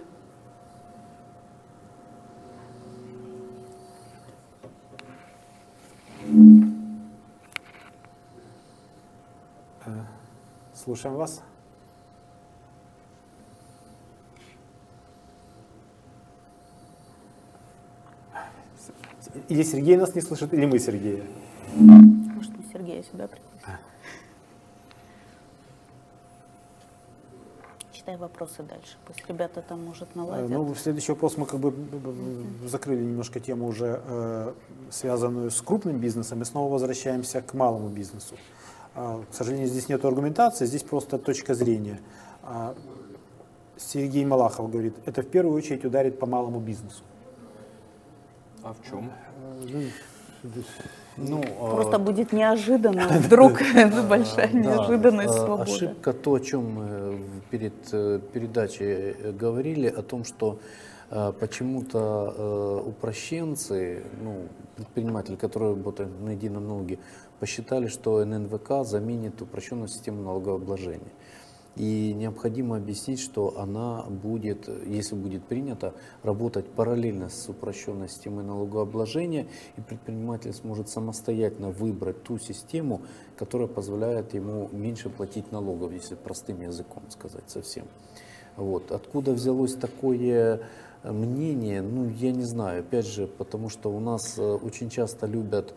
Э, Слушаем вас. Или Сергей нас не слышит, или мы Сергея. Может, мы Сергея сюда пригласим? Читай вопросы дальше. Пусть ребята там, может, Э, наладят. Ну, следующий вопрос мы как бы б- б- закрыли немножко тему уже э, связанную с крупным бизнесом и снова возвращаемся к малому бизнесу. А, К сожалению, здесь нет аргументации, здесь просто точка зрения. А, Сергей Малахов говорит, это в первую очередь ударит по малому бизнесу. А в чем? Ну, а, Просто будет неожиданно, вдруг большая Да, неожиданность а, свободы. Ошибка, то, о чем мы в- перед э, передачей э, говорили, о том, что э, почему-то э, упрощенцы, ну, предприниматели, которые работают на едином налоге, посчитали, что ННВК заменит упрощенную систему налогообложения. И необходимо объяснить, что она будет, если будет принята, работать параллельно с упрощенной системой налогообложения, и предприниматель сможет самостоятельно выбрать ту систему, которая позволяет ему меньше платить налогов, если простым языком сказать совсем. Вот. Откуда взялось такое э, мнение, ну, я не знаю, опять же, потому что у нас э, очень часто любят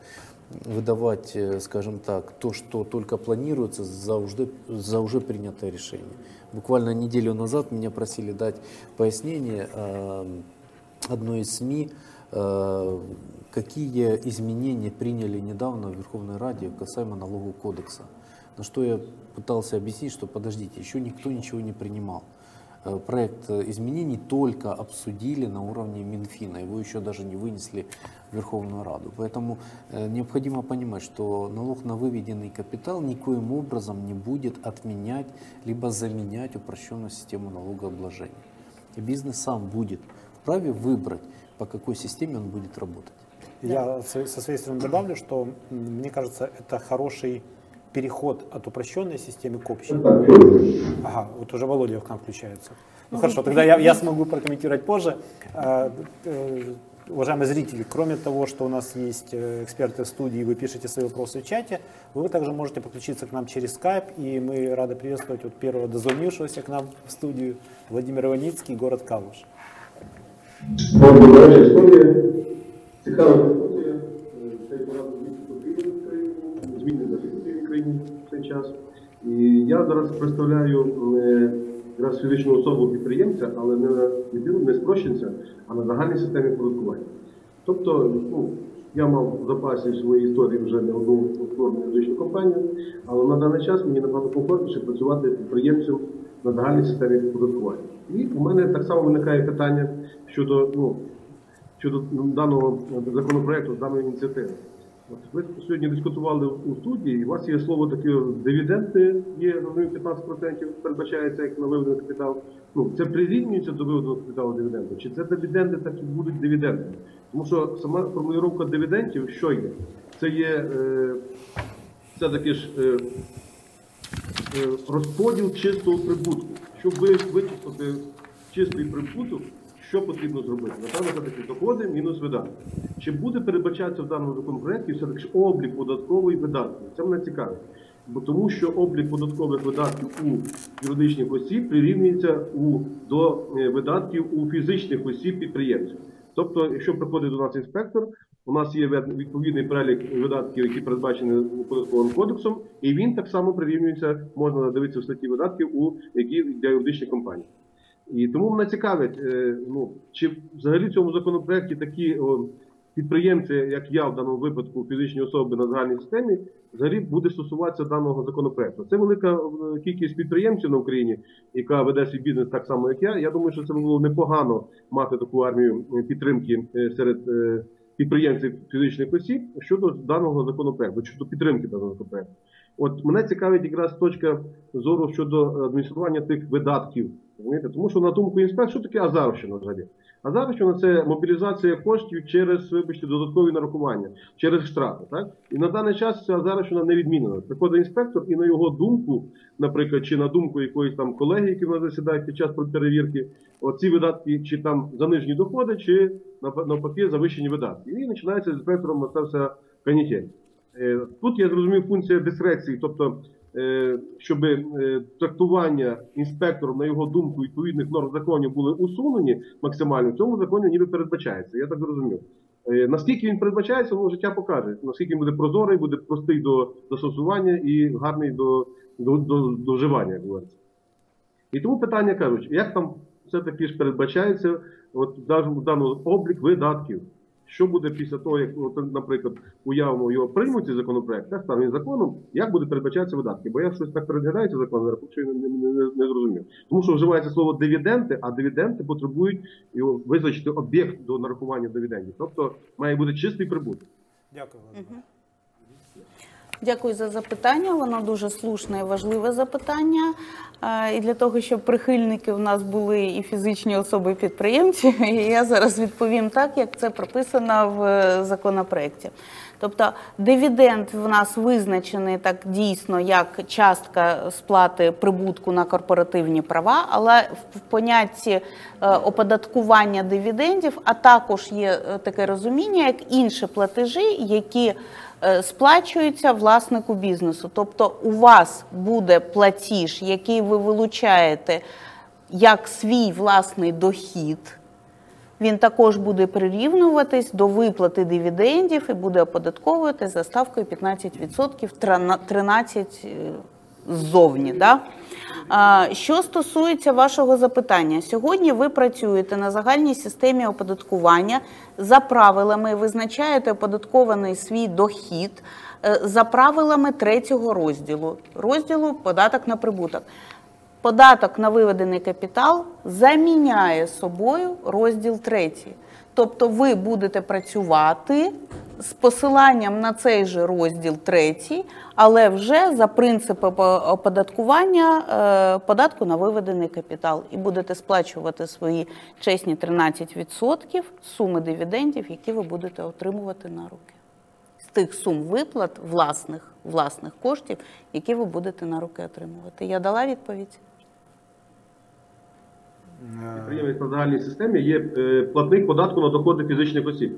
выдавать, э, скажем так, то, что только планируется за уже, за уже принятое решение. Буквально неделю назад меня просили дать пояснение э, одной из СМИ, э, какие изменения приняли недавно в Верховной Раде касаемо налогового кодекса. На что я пытался объяснить, что подождите, еще никто ничего не принимал. Э, Проект э, изменений только обсудили на уровне Минфина, его еще даже не вынесли в Верховную Раду. Поэтому э, необходимо понимать, что налог на выведенный капитал никоим образом не будет отменять либо заменять упрощенную систему налогообложения. И бизнес сам будет вправе выбрать, по какой системе он будет работать. Я со своей стороны добавлю, что мне кажется, это хороший переход от упрощенной системы к общей. Ага, вот уже Володя к нам включается. Ну хорошо, тогда я, я смогу прокомментировать позже. А, э, Уважаемые зрители, кроме того, что у нас есть э, эксперты в студии, вы пишете свои вопросы в чате, вы также можете подключиться к нам через Skype, и мы рады приветствовать вот первого дозвонившегося к нам в студию Владимир Иваницкий, город Калуш. Добрий вечір, історія. Захисті в цей час. І я зараз представляю е, якраз фізичну особу підприємця, але не на людину, не спрощенця, а на загальній системі оподаткування. Тобто, ну, я мав в запасі в своїй історії вже не одну повторну юридичну компанію, але на даний час мені набагато комфортніше працювати підприємцем на загальній системі оподаткування. І у мене так само виникає питання щодо ну, щодо даного законопроекту, даної ініціативи. Ви сьогодні дискутували у студії, і у вас є слово таке дивіденди, є розумію, 15% передбачається як на виведений капітал. Ну це прирівнюється до виведеного капіталу дивіденду, чи це дивіденди так і будуть дивіденди? Тому що сама формулювання дивідендів, що є? Це є е, це ж е, е, розподіл чистого прибутку. Щоб ви вичислити чистий прибуток, що потрібно зробити? Напевно, це такі доходи мінус видатки. Чи буде передбачатися в даному законопроекті все-таки облік податкових видатків? Це мене цікавить. Бо тому що облік податкових видатків у юридичних осіб прирівнюється у, до е, видатків у фізичних осіб підприємців. Тобто, якщо приходить до нас інспектор, у нас є відповідний перелік видатків, які передбачені податковим кодексом, і він так само прирівнюється, можна дивитися в статті видатків у які для юридичних компаній. І тому мене цікавить, е, ну чи взагалі в цьому законопроекті такі підприємці, як я в даному випадку, фізичні особи на загальній системі, взагалі буде стосуватися даного законопроекту. Це велика е, кількість підприємців на Україні, яка веде свій бізнес так само, як я. Я думаю, що це було непогано мати таку армію е, підтримки серед підприємців фізичних осіб щодо даного законопроекту, щодо підтримки даного законопроекту. От мене цікавить якраз точка зору щодо адміністрування тих видатків. Розумієте? Тому що на думку інспектора, що таке азарщина взагалі? Азарщина це мобілізація коштів через, вибачте, додаткові нарахування, через штрафи. Так? І на даний час ця азарщина не відмінена. Приходить інспектор, і на його думку, наприклад, чи на думку якоїсь там колеги, які в нас засідають під час перевірки, оці видатки, чи там занижені доходи, чи нав- навпаки завищені видатки. І починається з інспектором це все канітель. Е, Тут я зрозумів функція дискреції, тобто, е, щоб е, трактування інспектором, на його думку, відповідних норм законів були усунені максимально, в цьому законі ніби передбачається. Я так зрозумів. Наскільки він передбачається, воно життя покаже. Наскільки буде прозорий, буде простий до застосування і гарний до, до, до, до як говориться. І тому питання кажуть, як там все-таки ж передбачається от, в даному облік видатків. Що буде після того, як, наприклад, уявимо його приймуть цей законопроект, так стане він законом, як буде передбачатися видатки? Бо я щось так переглядаю цей закон, що не, не, не, не зрозумів. Тому що вживається слово дивіденти, а дивіденти потребують його визначити об'єкт до нарахування дивідендів. Тобто має бути чистий прибуток. Дякую вам. Дякую за запитання. Воно дуже слушне і важливе запитання. І для того, щоб прихильники у нас були і фізичні особи підприємці, я зараз відповім так, як це прописано в е, законопроекті. Тобто дивіденд в нас визначений так дійсно як частка сплати прибутку на корпоративні права, але в понятті е, оподаткування дивідендів, а також є е, таке розуміння, як інші платежі, які е, сплачуються власнику бізнесу. Тобто у вас буде платіж, який ви вилучаєте як свій власний дохід. Він також буде прирівнюватись до виплати дивідендів і буде оподатковувати за ставкою 15%, 13% е, ззовні. Да? Що стосується вашого запитання, сьогодні ви працюєте на загальній системі оподаткування за правилами, визначаєте оподаткований свій дохід е, за правилами третього розділу, розділу податок на прибуток. Податок на виведений капітал заміняє собою розділ третій. Тобто ви будете працювати з посиланням на цей же розділ третій, але вже за принципи оподаткування е, податку на виведений капітал. І будете сплачувати свої чесні 13% суми дивідендів, які ви будете отримувати на руки. З тих сум виплат власних, власних коштів, які ви будете на руки отримувати. Я дала відповідь? На загальній системі є е, платник податку на доходи фізичних осіб,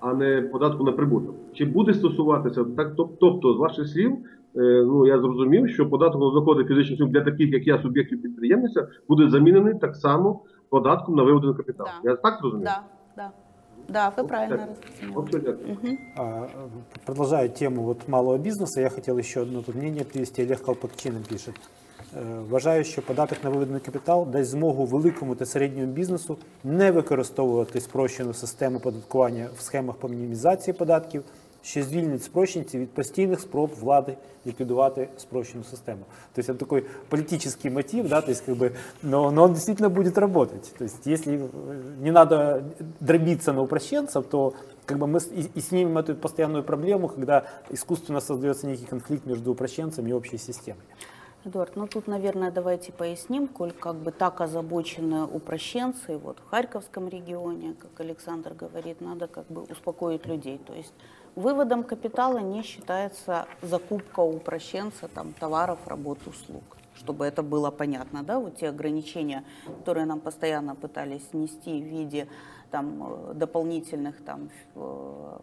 а не податку на прибуток. Чи буде стосуватися так? Тобто, з ваших слів, е, ну я зрозумів, що податок на доходи фізичних осіб для таких, як я, суб'єктів підприємниця, буде замінений так само податком на виведений капітал. Да. Я так зрозумів? Да, да. Да, ви правильно. А, Продолжая тему вот малого бизнеса, я хотел еще одно тут мнение привести. Олег Колпакчин пишет. Е, Вважаю, що податок на виведений капітал дасть змогу великому та середньому бізнесу не використовувати спрощену систему податкування в схемах по мінімізації податків, що звільнить спрощенців від постійних спроб влади ликвидувати спрощенную систему. То есть это такой политический мотив, да, то есть как бы, но, но он действительно будет работать. То есть если э, не надо дробиться на упрощенцев, то как бы мы с- и, и снимем эту постоянную проблему, когда искусственно создается некий конфликт между упрощенцами и общей системой. Эдуард, ну тут, наверное, давайте поясним, коль как бы так озабочены упрощенцы, вот в Харьковском регионе, как Александр говорит, надо как бы успокоить людей. То есть выводом капитала не считается закупка упрощенца там, товаров, работ, услуг чтобы это было понятно, да, вот те ограничения, которые нам постоянно пытались снести в виде там э, дополнительных там э,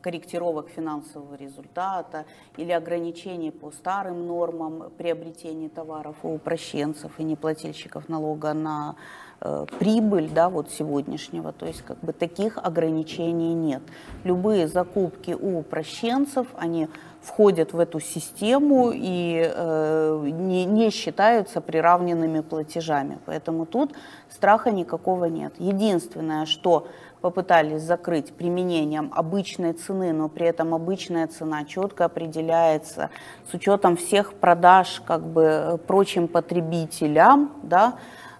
корректировок финансового результата или ограничений по старым нормам приобретения товаров у упрощенцев и неплательщиков налога на э, прибыль да, вот сегодняшнего. То есть как бы таких ограничений нет. Любые закупки у упрощенцев, они входят в эту систему и э, не, не считаются приравненными платежами. Поэтому тут страха никакого нет. Единственное, что попытались закрыть применением обычной цены, но при этом обычная цена четко определяется с учетом всех продаж как бы э, прочим потребителям, да,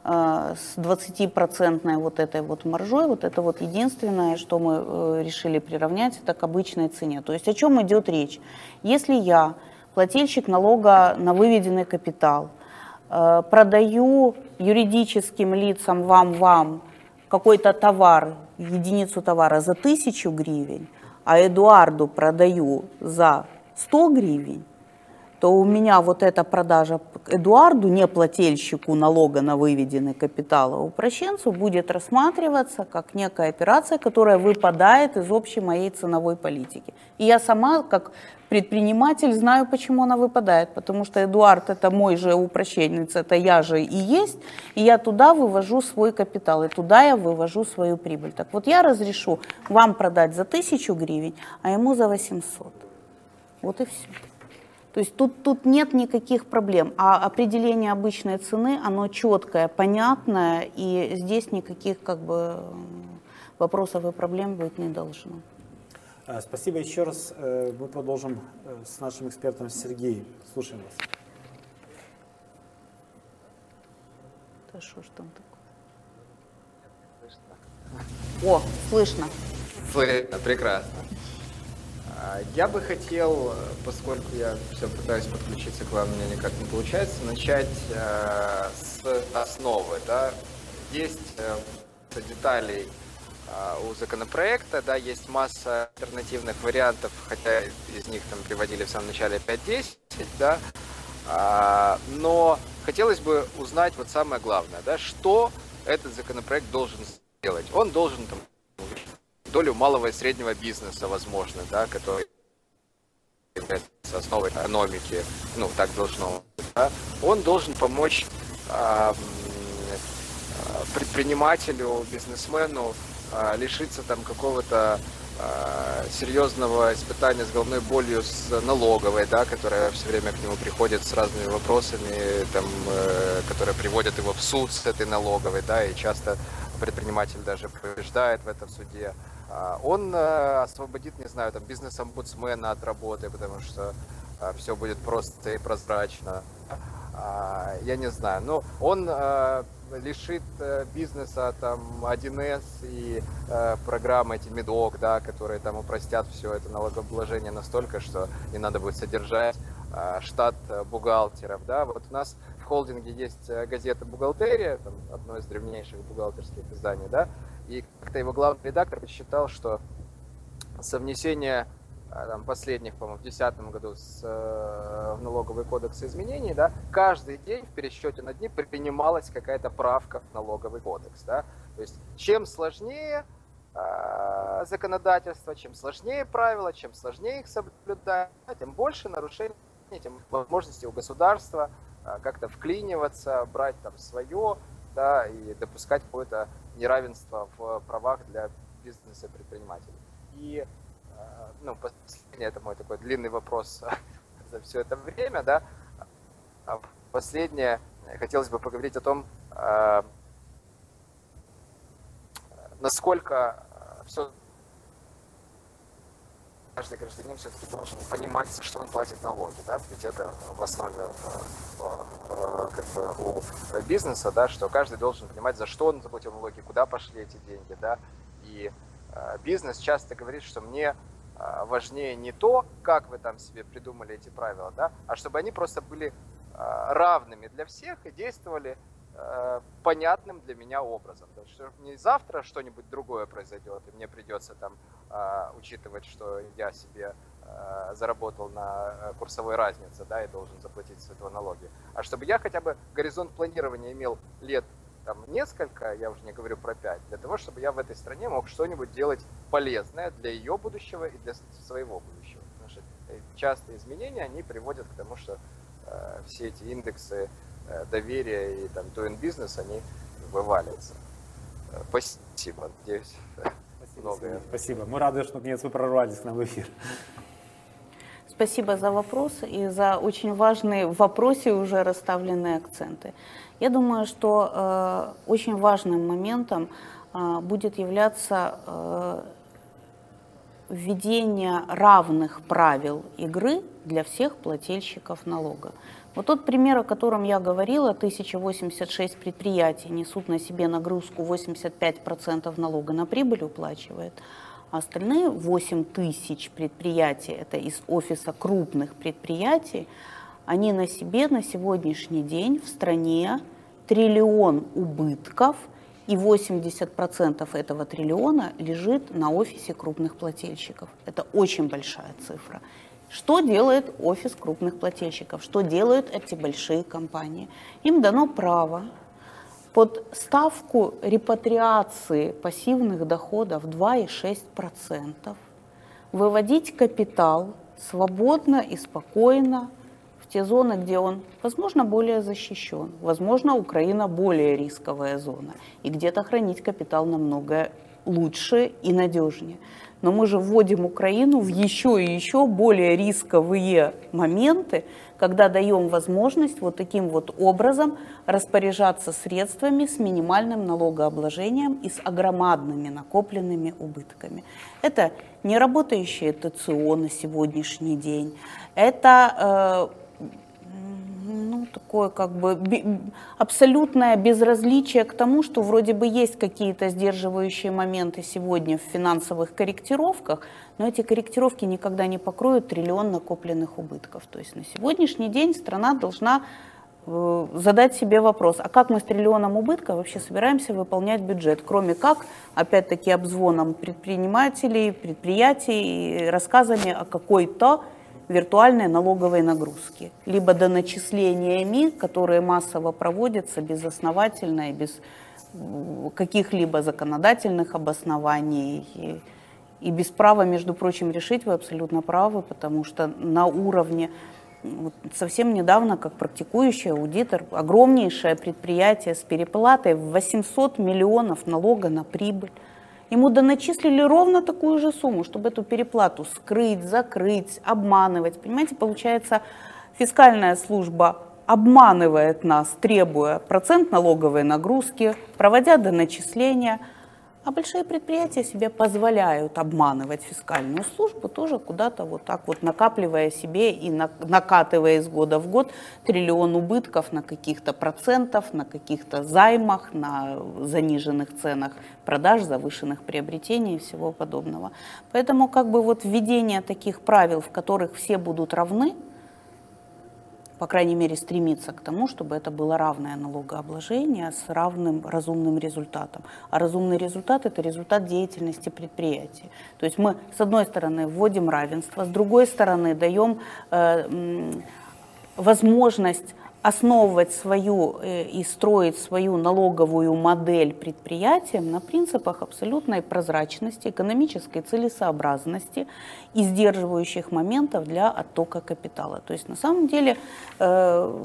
э, с 20% вот этой вот маржой, вот это вот единственное, что мы э, решили приравнять, это к обычной цене. То есть о чем идет речь? Если я плательщик налога на выведенный капитал, продаю юридическим лицам вам-вам какой-то товар, единицу товара за тысячу гривен, а Эдуарду продаю за 100 гривен, то у меня вот эта продажа Эдуарду, не плательщику налога на выведенный капитал, а упрощенцу, будет рассматриваться как некая операция, которая выпадает из общей моей ценовой политики. И я сама, как предприниматель, знаю, почему она выпадает, потому что Эдуард это мой же упрощенец, это я же и есть, и я туда вывожу свой капитал, и туда я вывожу свою прибыль. Так вот я разрешу вам продать за тысячу гривен, а ему за 800. Вот и все. То есть тут, тут нет никаких проблем. А определение обычной цены, оно четкое, понятное, и здесь никаких как бы вопросов и проблем быть не должно. Э, Спасибо еще раз. Э, Мы продолжим э, с нашим экспертом Сергеем. Слушаем вас. Да что ж там такое? О, слышно. Слышно, прекрасно. А, Я бы хотел, поскольку я все пытаюсь подключиться к вам, у меня никак не получается, начать э, с основы. Да? Есть э, деталей а, у законопроекта, да, есть масса альтернативных вариантов, хотя из них там приводили в самом начале 5-10, да, А, но хотелось бы узнать вот самое главное, да, что этот законопроект должен сделать. Он должен там долю малого и среднего бизнеса, возможно, да, который является основой экономики, ну, так должно да, он должен помочь а, предпринимателю, бизнесмену а, лишиться там какого-то а, серьезного испытания с головной болью с налоговой, да, которая все время к нему приходит с разными вопросами, там, э, которые приводят его в суд с этой налоговой, да, и часто предприниматель даже побеждает в этом суде. А, Он э, освободит, не знаю, там, бизнес-омбудсмена от работы, потому что все будет просто и прозрачно. А, Я не знаю. Но он э, лишит э, бизнеса там 1С и э, программы эти Медок, да, которые там упростят все это налогообложение настолько, что не надо будет содержать э, штат э, бухгалтеров, да. Вот у нас в холдинге есть э, газета «Бухгалтерия», там, одно из древнейших бухгалтерских изданий, да, и как-то его главный редактор посчитал, что совнесение а, там, последних, по-моему, в 2010 году с, э, в налоговый кодекс изменений, да, каждый день в пересчете на дни принималась какая-то правка в налоговый кодекс. Да? То есть чем сложнее э, законодательство, чем сложнее правила, чем сложнее их соблюдать, тем больше нарушений, тем возможностей у государства э, как-то вклиниваться, брать там свое, да, и допускать какое-то неравенство в правах для бизнеса и предпринимателей. И э, ну, последний, это мой такой длинный вопрос за все это время, да, А последнее, хотелось бы поговорить о том, э, насколько все каждый гражданин все-таки должен понимать, что он платит налоги, да, ведь это в основе как бы, у бизнеса, да, что каждый должен понимать, за что он заплатил налоги, куда пошли эти деньги, да, и бизнес часто говорит, что мне важнее не то, как вы там себе придумали эти правила, да, а чтобы они просто были равными для всех и действовали понятным для меня образом. То есть, не завтра что-нибудь другое произойдет, и мне придется там учитывать, что я себе заработал на курсовой разнице, да, и должен заплатить с этого налоги. А чтобы я хотя бы горизонт планирования имел лет там несколько, я уже не говорю про пять, для того, чтобы я в этой стране мог что-нибудь делать полезное для ее будущего и для своего будущего. Потому что частые изменения, они приводят к тому, что э, все эти индексы э, доверия и там doing business, они вываливаются. Э, спасибо, надеюсь, Спасибо, многое. Спасибо. Мы рады, что наконец вы прорвались к нам в эфир. Спасибо за вопрос и за очень важные в вопросе уже расставленные акценты. Я думаю, что э, очень важным моментом э, будет являться э, введение равных правил игры для всех плательщиков налога. Вот тот пример, о котором я говорила, 1086 предприятий несут на себе нагрузку 85% налога на прибыль уплачивает, а остальные 8 тысяч предприятий, это из офиса крупных предприятий, они на себе на сегодняшний день в стране триллион убытков, и 80% этого триллиона лежит на офисе крупных плательщиков. Это очень большая цифра. Что делает офис крупных плательщиков? Что делают эти большие компании? Им дано право под ставку репатриации пассивных доходов 2,6% выводить капитал свободно и спокойно в те зоны, где он, возможно, более защищен, возможно, Украина более рисковая зона, и где-то хранить капитал намного лучше и надежнее. Но мы же вводим Украину в еще и еще более рисковые моменты, когда даем возможность вот таким вот образом распоряжаться средствами с минимальным налогообложением и с огромадными накопленными убытками. Это неработающее ТЦО на сегодняшний день, это э, ну, такое как бы абсолютное безразличие к тому, что вроде бы есть какие-то сдерживающие моменты сегодня в финансовых корректировках, но эти корректировки никогда не покроют триллион накопленных убытков. То есть на сегодняшний день страна должна э, задать себе вопрос, а как мы с триллионом убытка вообще собираемся выполнять бюджет, кроме как, опять-таки, обзвоном предпринимателей, предприятий, рассказами о какой-то виртуальной налоговой нагрузки, либо доначислениями, которые массово проводятся безосновательно и без каких-либо законодательных обоснований. И без права, между прочим, решить вы абсолютно правы, потому что на уровне вот совсем недавно, как практикующий аудитор, огромнейшее предприятие с переплатой в 800 миллионов налога на прибыль Ему доначислили ровно такую же сумму, чтобы эту переплату скрыть, закрыть, обманывать. Понимаете, получается, фискальная служба обманывает нас, требуя процент налоговой нагрузки, проводя доначисления – а большие предприятия себе позволяют обманывать фискальную службу, тоже куда-то вот так вот накапливая себе и накатывая из года в год триллион убытков на каких-то процентов, на каких-то займах, на заниженных ценах продаж, завышенных приобретений и всего подобного. Поэтому как бы вот введение таких правил, в которых все будут равны, по крайней мере, стремиться к тому, чтобы это было равное налогообложение с равным разумным результатом. А разумный результат – это результат деятельности предприятия. То есть мы, с одной стороны, вводим равенство, с другой стороны, даем э, возможность основывать свою э, и строить свою налоговую модель предприятиям на принципах абсолютной прозрачности, экономической целесообразности и сдерживающих моментов для оттока капитала. То есть на самом деле э,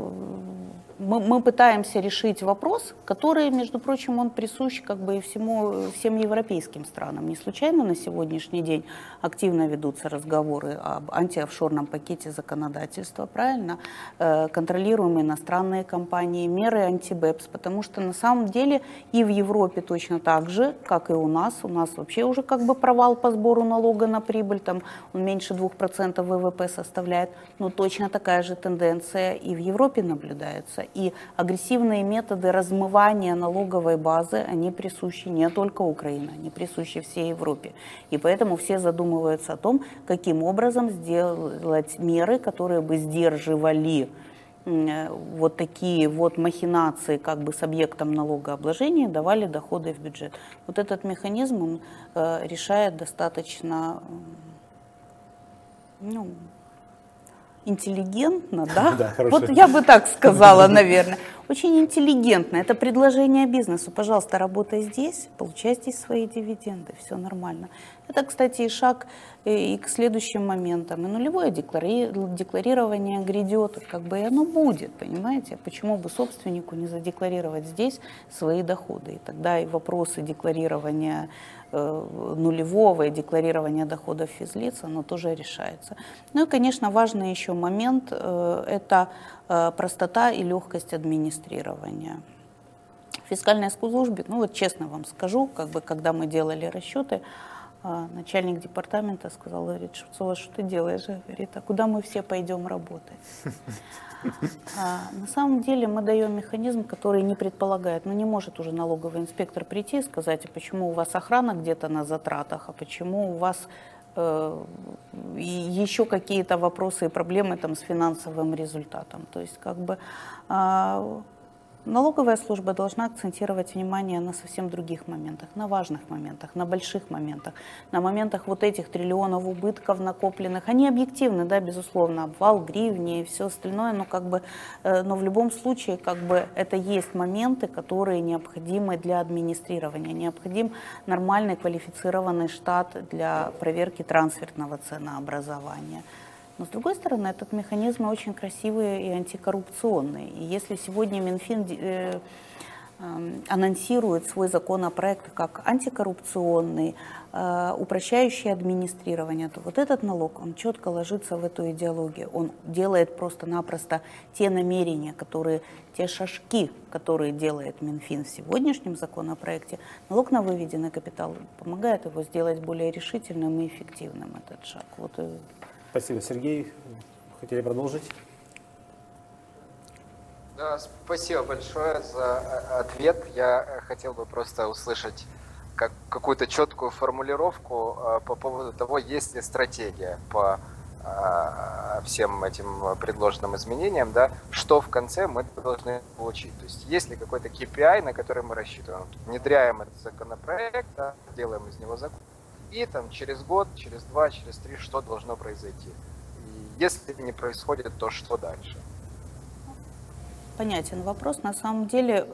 мы, мы пытаемся решить вопрос, который, между прочим, он присущ как бы и всему, всем европейским странам. Не случайно на сегодняшний день активно ведутся разговоры об антиофшорном пакете законодательства, правильно? Э, контролируемый иностранные компании, меры антибэпс, потому что на самом деле и в Европе точно так же, как и у нас, у нас вообще уже как бы провал по сбору налога на прибыль, там он меньше 2% ВВП составляет, но точно такая же тенденция и в Европе наблюдается. И агрессивные методы размывания налоговой базы, они присущи не только Украине, они присущи всей Европе. И поэтому все задумываются о том, каким образом сделать меры, которые бы сдерживали э, вот такие вот махинации как бы с объектом налогообложения давали доходы в бюджет. Вот этот механизм он э, решает достаточно ну, интеллигентно, да? Да, вот я бы так сказала, наверное. Очень интеллигентно. Это предложение бизнесу. Пожалуйста, работай здесь, получай здесь свои дивиденды, все нормально. Это, кстати, и шаг э, и к следующим моментам. И нулевое декларирование грядет, как бы и оно будет, понимаете? Почему бы собственнику не задекларировать здесь свои доходы? И тогда и вопросы декларирования нулевого и декларирования доходов физлиц, оно тоже решается. Ну и, конечно, важный еще момент э, – это э, простота и легкость администрирования. Фискальной службе, ну вот честно вам скажу, как бы когда мы делали расчеты, начальник департамента сказал, говорит, Шевцова, что ты делаешь? Говорит, а куда мы все пойдем работать? А, на самом деле мы даем механизм, который не предполагает, ну не может уже налоговый инспектор прийти и сказать, а почему у вас охрана где-то на затратах, а почему у вас э, еще какие-то вопросы и проблемы там с финансовым результатом. То есть как бы э, Налоговая служба должна акцентировать внимание на совсем других моментах, на важных моментах, на больших моментах, на моментах вот этих триллионов убытков накопленных. Они объективны, да, безусловно, обвал, гривни и все остальное, но как бы, э, но в любом случае как бы это есть моменты, которые необходимы для администрирования. Необходим нормальный квалифицированный штат для проверки трансфертного ценообразования. Но с другой стороны, этот механизм очень красивый и антикоррупционный. И если сегодня Минфин э, э, анонсирует свой законопроект как антикоррупционный, э, упрощающий администрирование, то вот этот налог, он четко ложится в эту идеологию. Он делает просто-напросто те намерения, которые, те шажки, которые делает Минфин в сегодняшнем законопроекте, налог на выведенный капитал помогает его сделать более решительным и эффективным, этот шаг. Вот э, Спасибо, Сергей. Хотели продолжить? Да, спасибо большое за э, ответ. Я э, хотел бы просто услышать как, какую-то четкую формулировку э, по поводу того, есть ли стратегия по всем этим предложенным изменениям, да, что в конце мы должны получить. То есть есть ли какой-то KPI, на который мы рассчитываем. Внедряем этот законопроект, да, делаем из него закон, и там через год, через два, через три что должно произойти. И если не происходит, то что дальше? Понятен вопрос. На самом деле,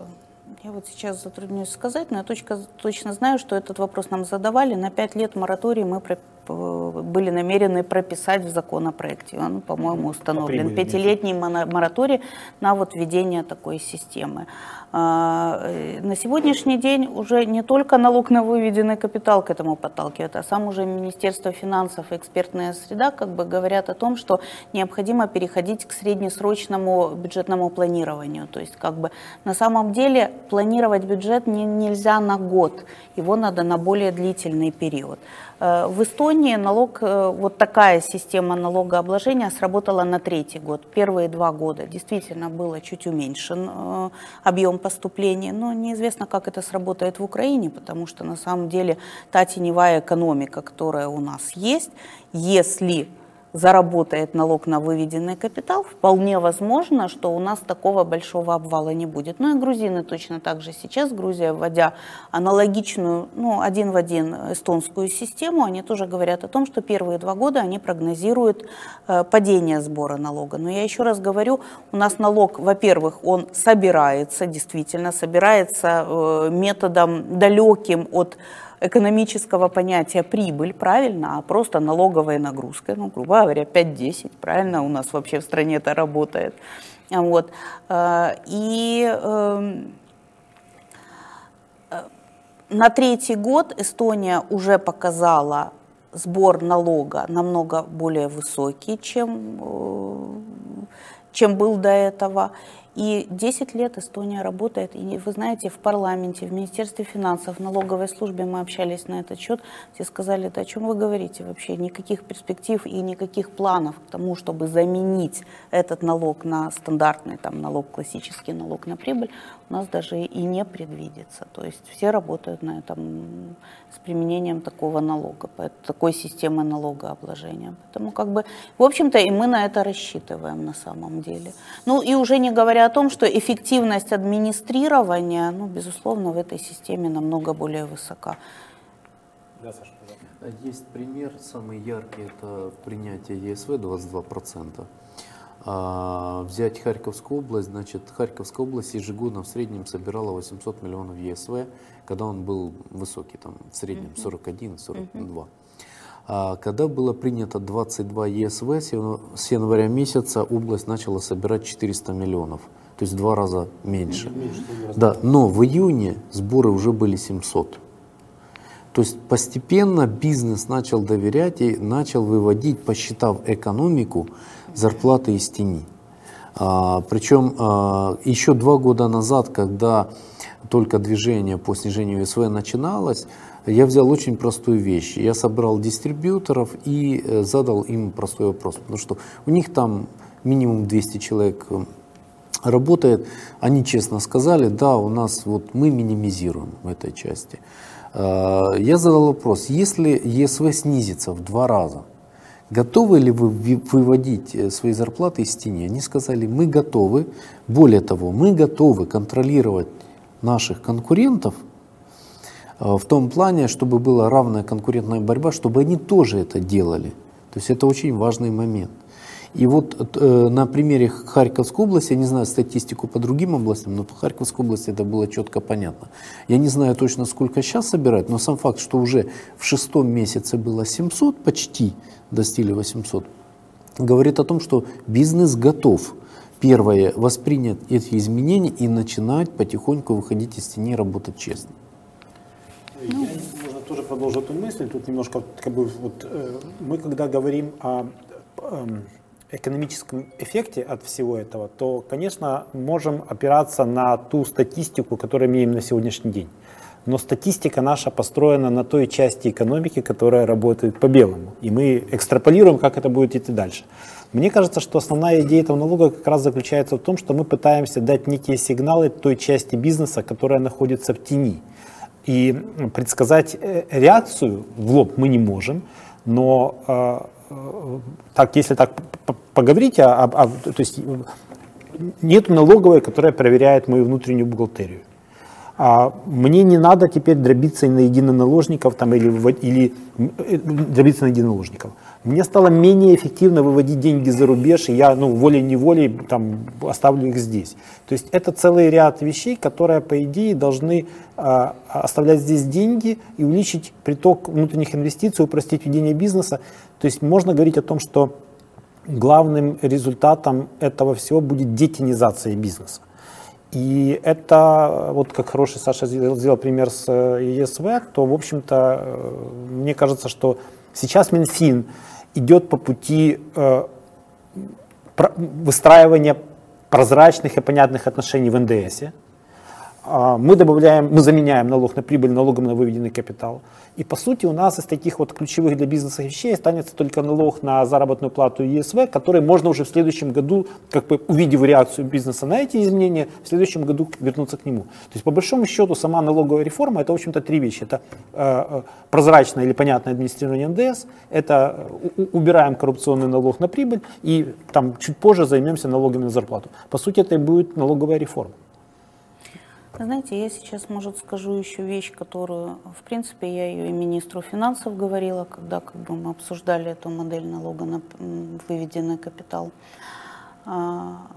я вот сейчас затруднюсь сказать, но я точно, точно знаю, что этот вопрос нам задавали. На пять лет мораторий мы были намерены прописать в законопроекте. Он, по-моему, установлен. Пятилетний мораторий на вот введение такой системы. А, э, на сегодняшний день уже не только налог на выведенный капитал к этому подталкивает, а сам уже Министерство финансов и экспертная среда как бы говорят о том, что необходимо переходить к среднесрочному бюджетному планированию. То есть как бы на самом деле планировать бюджет не, нельзя на год, его надо на более длительный период. Э, в Эстонии налог, э, вот такая система налогообложения сработала на третий год. Первые два года действительно было чуть уменьшен объем поступлений, но неизвестно, как это сработает в Украине, потому что на самом деле та теневая экономика, которая у нас есть, если заработает налог на выведенный капитал, вполне возможно, что у нас такого большого обвала не будет. Ну и грузины точно так же сейчас, Грузия, вводя аналогичную, ну, один в один эстонскую систему, они тоже говорят о том, что первые два года они прогнозируют э, падение сбора налога. Но я еще раз говорю, у нас налог, во-первых, он собирается, действительно собирается э, методом далеким от экономического понятия прибыль, правильно, а просто налоговая нагрузка, ну, грубо говоря, 5-10, правильно, у нас вообще в стране это работает. Вот. Э, и эм, э, на третий год Эстония уже показала сбор налога намного более высокий, чем, э, чем был до этого. И 10 лет Эстония работает, и вы знаете, в парламенте, в Министерстве финансов, в налоговой службе мы общались на этот счет, все сказали, да о чем вы говорите вообще, никаких перспектив и никаких планов к тому, чтобы заменить этот налог на стандартный там, налог, классический налог на прибыль, нас даже и не предвидится. То есть все работают на этом с применением такого налога, такой системы налогообложения. Поэтому как бы, в общем-то, и мы на это рассчитываем на самом деле. Ну и уже не говоря о том, что эффективность администрирования, ну, безусловно, в этой системе намного более высока. Да, Саша, Есть пример, самый яркий, это принятие ЕСВ 22%. А, взять Харьковскую область, значит, Харьковская область ежегодно в среднем собирала 800 миллионов ЕСВ, когда он был высокий, там в среднем 41-42. А когда было принято 22 ЕСВ, с января месяца область начала собирать 400 миллионов, то есть в два раза меньше. меньше да, но в июне сборы уже были 700. То есть постепенно бизнес начал доверять и начал выводить, посчитав экономику, зарплаты из тени. А, причем а, еще два года назад, когда только движение по снижению СВ начиналось, я взял очень простую вещь. Я собрал дистрибьюторов и э, задал им простой вопрос. Потому что у них там минимум 200 человек э, работает. Они честно сказали, да, у нас вот мы минимизируем в этой части. А, я задал вопрос, если ЕСВ снизится в два раза, готовы ли вы выводить э, свои зарплаты из тени? Они сказали, мы готовы. Более того, мы готовы контролировать наших конкурентов э, в том плане, чтобы была равная конкурентная борьба, чтобы они тоже это делали. То есть это очень важный момент. И вот э, на примере Харьковской области, я не знаю статистику по другим областям, но по Харьковской области это было четко понятно. Я не знаю точно, сколько сейчас собирают, но сам факт, что уже в шестом месяце было 700, почти достигли 800, говорит о том, что бизнес готов первое, воспринять эти изменения и начинать потихоньку выходить из тени и работать честно. Ну, можно тоже продолжить эту мысль. Тут немножко, как бы, вот, э, мы когда говорим о э, экономическом эффекте от всего этого, то, конечно, можем опираться на ту статистику, которую имеем на сегодняшний день. Но статистика наша построена на той части экономики, которая работает по белому. И мы экстраполируем, как это будет идти дальше. Мне кажется, что основная идея этого налога как раз заключается в том, что мы пытаемся дать некие сигналы той части бизнеса, которая находится в тени. И предсказать э, реакцию в лоб мы не можем, но э, э, так, если так поговорить, а, а, то есть нет налоговой, которая проверяет мою внутреннюю бухгалтерию. А мне не надо теперь дробиться на единоналожников там, или, или дробиться на единоналожников. Мне стало менее эффективно выводить деньги за рубеж, и я ну, волей-неволей там, оставлю их здесь. То есть это целый ряд вещей, которые, по идее, должны э, оставлять здесь деньги и увеличить приток внутренних инвестиций, упростить ведение бизнеса. То есть можно говорить о том, что главным результатом этого всего будет детинизация бизнеса. И это, вот как хороший Саша сделал, сделал пример с ЕСВ, то, в общем-то, э, мне кажется, что сейчас Минфин идет по пути э, выстраивания прозрачных и понятных отношений в НДС. А, мы добавляем, мы заменяем налог на прибыль налогом на выведенный капитал. И по сути у нас из таких вот ключевых для бизнеса вещей останется только налог на заработную плату ЕСВ, который можно уже в следующем году, как бы увидев реакцию бизнеса на эти изменения, в следующем году вернуться к нему. То есть по большому счету сама налоговая реформа это в общем-то три вещи. Это э, э прозрачное или понятное администрирование НДС, это э, убираем коррупционный налог на прибыль и там чуть позже займемся налогами на зарплату. По сути это и будет налоговая реформа. Знаете, я сейчас, может, скажу еще вещь, которую, в принципе, я ее и министру финансов говорила, когда как бы, мы обсуждали эту модель налога на выведенный капитал. А,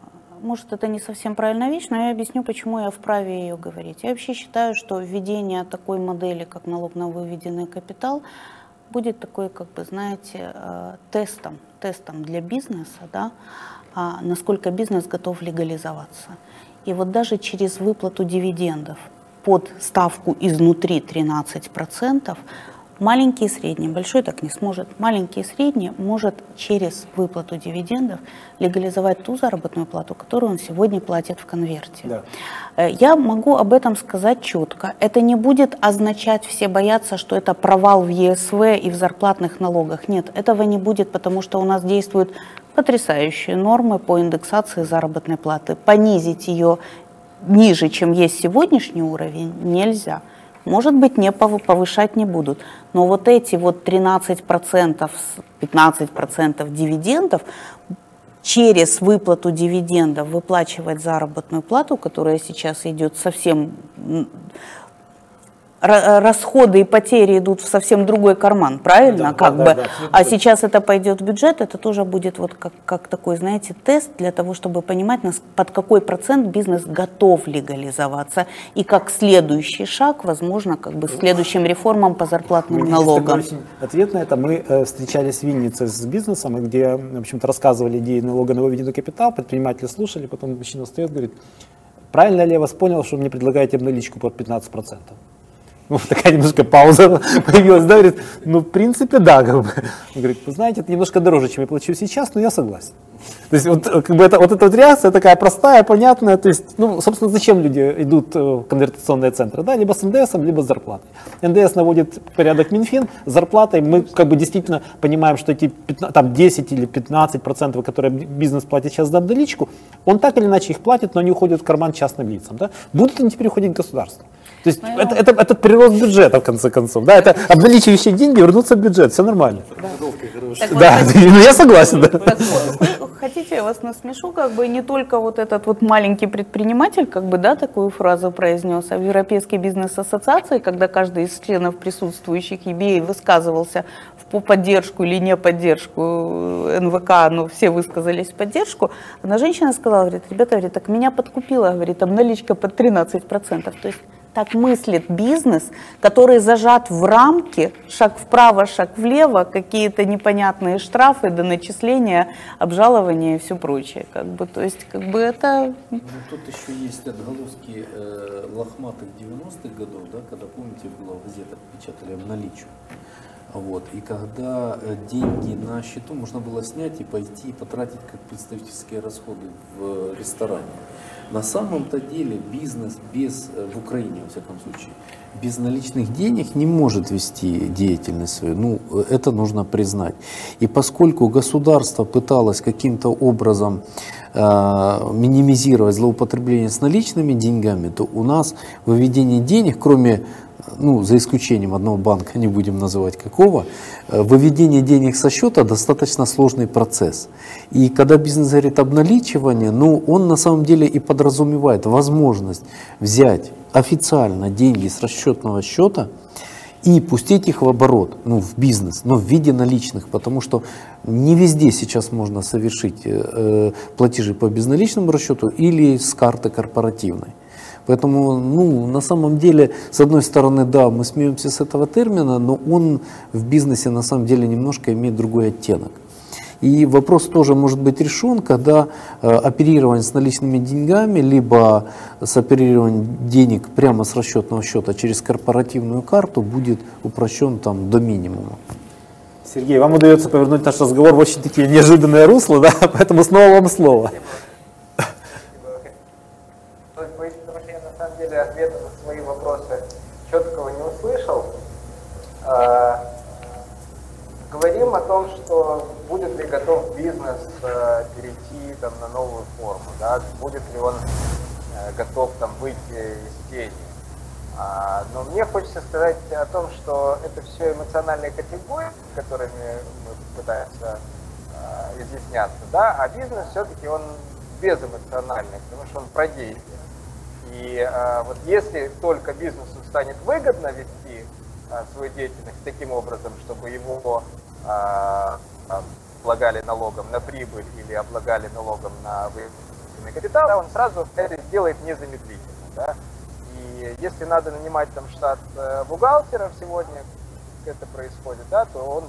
может, это не совсем правильная вещь, но я объясню, почему я вправе ее говорить. Я вообще считаю, что введение такой модели, как налог на выведенный капитал, будет такой, как бы, знаете, э, тестом, тестом для бизнеса, да, а насколько бизнес готов легализоваться. И вот даже через выплату дивидендов под ставку изнутри 13% Маленький и средний, большой так не сможет. Маленький и средний может через выплату дивидендов легализовать ту заработную плату, которую он сегодня платит в конверте. Да. Э, Я могу об этом сказать четко. Это не будет означать, все боятся, что это провал в ЕСВ и в зарплатных налогах. Нет, этого не будет, потому что у нас действуют потрясающие нормы по индексации заработной платы. Понизить ее ниже, чем есть сегодняшний уровень, нельзя. Может быть, не пов- повышать не будут. Но вот эти вот 13%, с- 15% дивидендов через выплату дивидендов выплачивать заработную плату, которая сейчас идет совсем расходы и потери идут в совсем другой карман, правильно? Да, как да, бы. да, да, а сейчас это пойдет в бюджет, это тоже будет вот как, как такой, знаете, тест для того, чтобы понимать, нас- под какой процент бизнес готов легализоваться и как следующий шаг, возможно, как бы следующим реформам по зарплатным кажется, налогам. ответ на это. Мы э, встречались в Виннице с бизнесом, где, в общем-то, рассказывали идеи налога на выведенный капитал, предприниматели слушали, потом мужчина встает, говорит, правильно ли я вас понял, что вы мне предлагаете обналичку под 15%? Ну, такая немножко пауза появилась, да, говорит, ну, в принципе, да, как бы. Он говорит, вы знаете, это немножко дороже, чем я плачу сейчас, но я согласен. То есть вот, как бы это, вот эта вот реакция такая простая, понятная, то есть, ну, собственно, зачем люди идут э, в конвертационные центры, да, либо с НДС, либо с зарплатой. НДС наводит порядок Минфин, с зарплатой мы как бы действительно понимаем, что эти 15, там 10 или 15 процентов, которые бизнес платит сейчас за обналичку, он так или иначе их платит, но они уходят в карман частным лицам, да. Будут они теперь уходить в государство. То есть Ну, это, это, это прирост бюджета, в конце концов. Да, это обналичивающие деньги вернутся в бюджет, все нормально. Так вот, Да, ну я согласен, да. Так вот, вы хотите, я вас насмешу, как бы не только вот этот вот маленький предприниматель, как бы, да, такую фразу произнес, а в Европейской бизнес-ассоциации, когда каждый из членов присутствующих EBA высказывался в по поддержку или не поддержку э, НВК, но все высказались в поддержку, одна женщина сказала, говорит, ребята, говорит, так меня подкупила, говорит, там наличка под 13%. То есть так мыслит бизнес, который зажат в рамки, шаг вправо, шаг влево, какие-то непонятные штрафы, до начисления, обжалования и все прочее. Как бы, то есть, как бы это... Ну, тут еще есть отголоски э, лохматых 90-х годов, да, когда, помните, было в газетах печатали обналичу. Вот. И когда э, деньги на счету можно было снять и пойти и потратить как представительские расходы в э, ресторане. На самом-то деле бизнес без, э, в Украине, во всяком случае, без наличных денег не может вести деятельность свою. Ну, э, это нужно признать. И поскольку государство пыталось каким-то образом э, минимизировать злоупотребление с наличными деньгами, то у нас выведение денег, кроме ну, за исключением одного банка, не будем называть какого, э, выведение денег со счета достаточно сложный процесс. И когда бизнес говорит обналичивание, ну, он на самом деле и подразумевает возможность взять официально деньги с расчетного счета и пустить их в оборот, ну, в бизнес, но в виде наличных, потому что не везде сейчас можно совершить э, э, платежи по безналичному расчету или с карты корпоративной. Поэтому, ну, на самом деле, с одной стороны, да, мы смеемся с этого термина, но он в бизнесе на самом деле немножко имеет другой оттенок. И вопрос тоже может быть решен, когда э, оперирование с наличными деньгами, либо с оперированием денег прямо с расчетного счета через корпоративную карту будет упрощен там до минимума. Сергей, вам удается повернуть наш разговор в очень такие неожиданные русла, да, поэтому снова вам слово. Ну, боюсь, потому что я на самом деле ответа на свои вопросы услышал. А, Говорим о том, что будет ли готов бизнес э, перейти там, на новую форму, да? будет ли он э, готов там, выйти из тени. А, Но мне хочется сказать о том, что это все эмоциональные категории, которыми мы пытаемся э, изъясняться, да, а бизнес все-таки он безэмоциональный, потому что он про действие. И э, вот если только бизнесу станет выгодно вести э, свою деятельность таким образом, чтобы его э, облагали налогом на прибыль или облагали налогом на выведенный капитал, он сразу это сделает незамедлительно. Да? И если надо нанимать там штат э, бухгалтеров сегодня, это происходит, да, то он,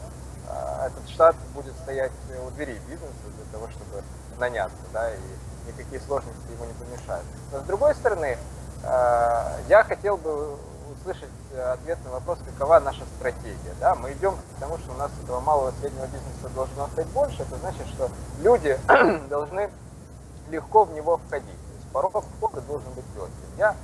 э, этот штат будет стоять у двери бизнеса для того, чтобы наняться, да, и никакие сложности ему не помешают. Но с другой стороны, э, я хотел бы услышать э, ответ на вопрос, какова наша стратегия. Да? Мы идем к тому, что у нас этого малого среднего бизнеса должно стать больше. Это значит, что люди должны легко в него входить. То есть порог входа должен быть легким. Я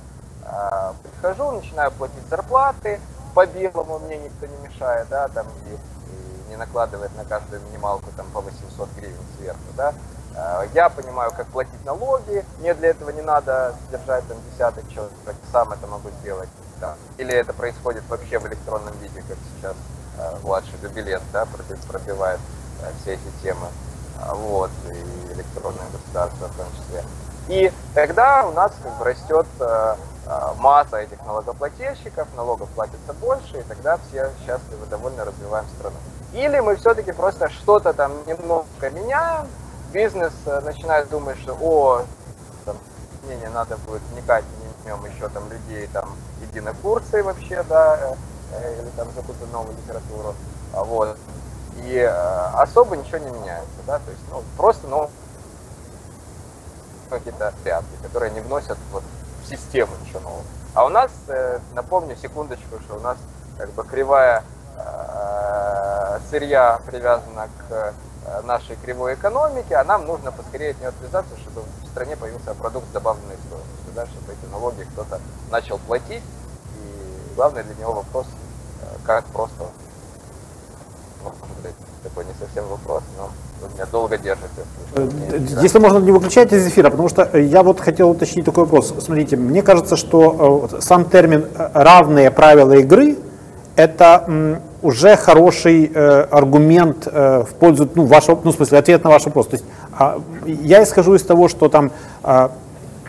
э, прихожу, начинаю платить зарплаты, по белому мне никто не мешает, да, там и, и не накладывает на каждую минималку там по 800 гривен сверху, да. Э, я понимаю, как платить налоги, мне для этого не надо содержать там десяток человек, сам это могу сделать. Да. Или это происходит вообще в электронном виде, как сейчас э, младший Габилет да, пробивает э, все эти темы. А, вот, и электронное государство в том числе. И тогда у нас как бы растет э, э, масса этих налогоплательщиков, налогов платится больше, и тогда все счастливы, довольно развиваем страну. Или мы все-таки просто что-то там немножко меняем, бизнес э, начинает думать, что о, там, не, не надо будет вникать, нем еще там людей, там, иди на курсы вообще, да, или там закупи новую литературу, а вот, и э, особо ничего не меняется, да, то есть, ну, просто, ну, какие-то пятки, которые не вносят вот в систему ничего нового. А у нас, э, напомню, секундочку, что у нас как бы кривая э, сырья привязана к э, нашей кривой экономике, а нам нужно поскорее от нее отвязаться, чтобы в стране появился продукт с добавленной стоимостью, да, чтобы эти налоги кто-то начал платить. И главный для него вопрос, как просто такой не совсем вопрос, но меня долго держите. Э, если можно, не выключайте из эфира, потому что я вот хотел уточнить такой вопрос. Смотрите, мне кажется, что э, сам термин э, «равные правила игры» это уже хороший аргумент в пользу ну, вашего, ну, в смысле, ответ на ваш вопрос. То есть а, я исхожу из того, что там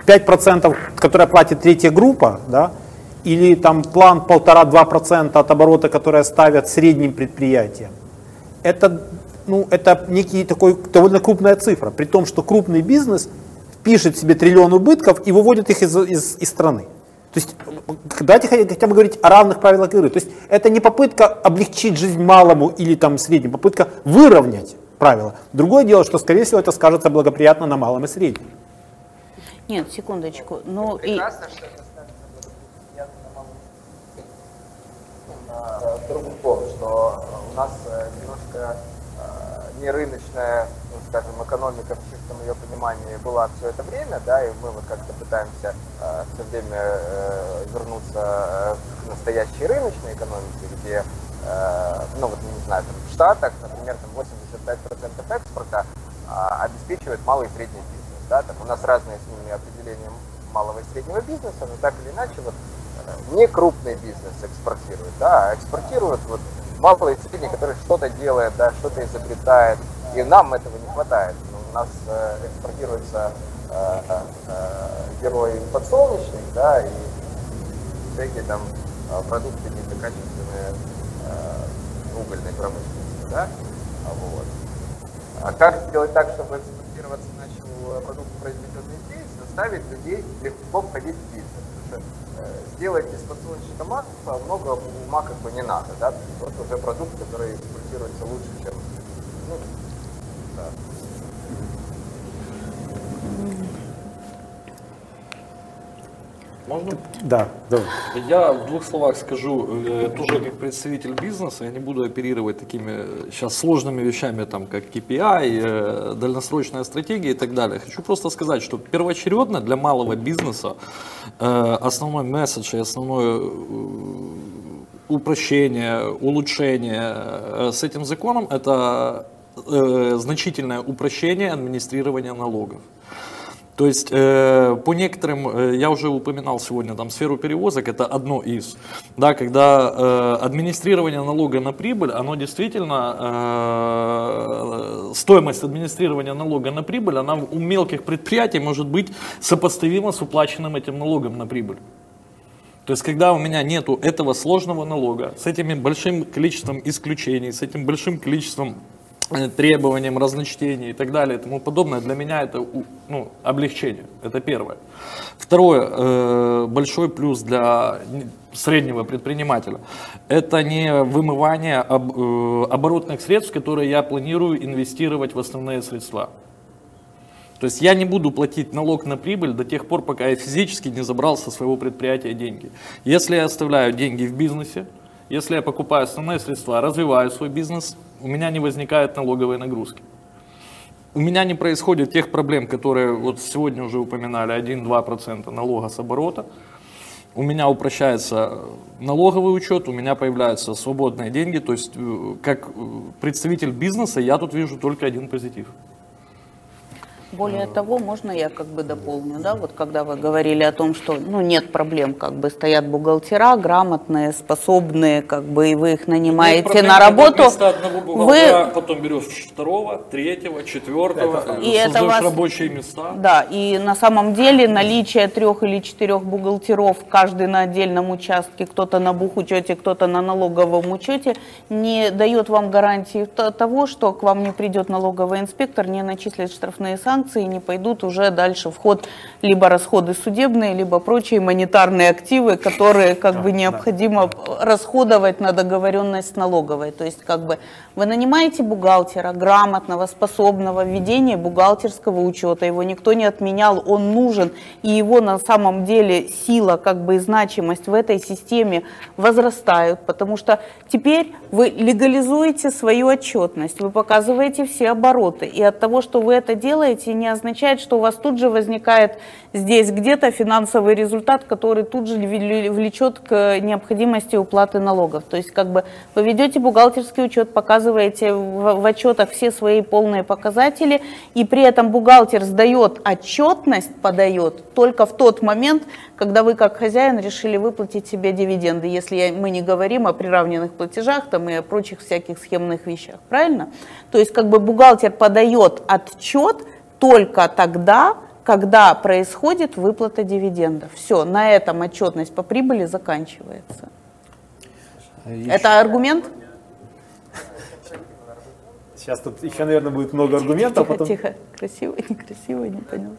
5%, которые платит третья группа, да, или там план 1,5-2% от оборота, которые ставят средним предприятиям, это, ну, это некий такой довольно крупная цифра, при том, что крупный бизнес пишет себе триллион убытков и выводит их из, из, из страны. То есть давайте хотя бы говорить о равных правилах игры. То есть это не попытка облегчить жизнь малому или там среднему, попытка выровнять правила. Другое дело, что, скорее всего, это скажется благоприятно на малом и среднем. Нет, секундочку. Ну, и... Прекрасно, что это в другом том, что у нас э, немножко э, не рыночная, ну, скажем, экономика в чистом ее понимании была все это время, да, и мы вот как-то пытаемся э, все время вернуться к настоящей рыночной экономике, где, ну вот, не знаю, там, в Штатах, например, там 85% экспорта обеспечивает малый и средний бизнес, да, так у нас разные с ними определения малого и среднего бизнеса, но так или иначе вот не крупный бизнес экспортирует, да, а экспортирует вот малый и средний, который что-то делает, да, что-то изобретает, и нам этого не хватает. Ну, у нас э, экспортируется э, э, герой подсолнечник, да, и всякие там продукты низкокачественные э, угольной промышленности, да, вот. А как сделать так, чтобы экспортироваться начал продукт, произведенный здесь, заставить людей легко входить в бизнес? Сделать из масла много ума как бы не надо, да, вот уже продукт, который экспортируется лучше, чем, ну, да. Можно? Да, давай. Я в двух словах скажу, э, тоже как представитель бизнеса, я не буду оперировать такими сейчас сложными вещами, там, как KPI, э, дальносрочная стратегия и так далее. Хочу просто сказать, что первоочередно для малого бизнеса э, основной месседж и основное упрощение, улучшение с этим законом – это значительное упрощение администрирования налогов. То есть э, по некоторым, э, я уже упоминал сегодня там сферу перевозок, это одно из, да, когда э, администрирование налога на прибыль, оно действительно, э, стоимость администрирования налога на прибыль, она у мелких предприятий может быть сопоставима с уплаченным этим налогом на прибыль. То есть, когда у меня нету этого сложного налога, с этим большим количеством исключений, с этим большим количеством требованиям, разночтений и так далее и тому подобное, для меня это ну, облегчение. Это первое. Второе, э, большой плюс для среднего предпринимателя, это не вымывание э, оборотных средств, которые я планирую инвестировать в основные средства. То есть я не буду платить налог на прибыль до тех пор, пока я физически не забрал со своего предприятия деньги. Если я оставляю деньги в бизнесе, если я покупаю основные средства, развиваю свой бизнес, у меня не возникает налоговой нагрузки. У меня не происходит тех проблем, которые вот сегодня уже упоминали, 1-2% налога с оборота. У меня упрощается налоговый учет, у меня появляются свободные деньги. То есть, э, как э, представитель бизнеса, я тут вижу только один позитив. Более того, можно я как бы дополню, да, вот когда вы говорили о том, что, ну, нет проблем, как бы стоят бухгалтера, грамотные, способные, как бы, и вы их нанимаете на работу, вы... потом берешь второго, третьего, четвертого, и это вас... рабочие места. Да, и на самом деле наличие трех или четырех бухгалтеров, каждый на отдельном участке, кто-то на бухучете, кто-то на налоговом учете, не дает вам гарантии того, что к вам не придет налоговый инспектор, не начислит штрафные санкции, санкции не пойдут уже дальше в ход либо расходы судебные, либо прочие монетарные активы, которые как бы необходимо расходовать на договоренность налоговой. То есть как бы вы нанимаете бухгалтера, грамотного, способного в ведении бухгалтерского учета, его никто не отменял, он нужен, и его на самом деле сила как бы и значимость в этой системе возрастают, потому что теперь вы легализуете свою отчетность, вы показываете все обороты, и от того, что вы это делаете, не означает, что у вас тут же возникает здесь где-то финансовый результат, который тут же влечет к необходимости уплаты налогов. То есть как бы вы ведете бухгалтерский учет, показываете в, отчетах все свои полные показатели, и при этом бухгалтер сдает отчетность, подает только в тот момент, когда вы как хозяин решили выплатить себе дивиденды, если мы не говорим о приравненных платежах там, и о прочих всяких схемных вещах, правильно? То есть как бы бухгалтер подает отчет только тогда, когда происходит выплата дивидендов. Все, на этом отчетность по прибыли заканчивается. Еще... Это аргумент? Сейчас тут еще, наверное, будет много аргументов. Тихо, потом... тихо. Красиво, некрасиво, не понял.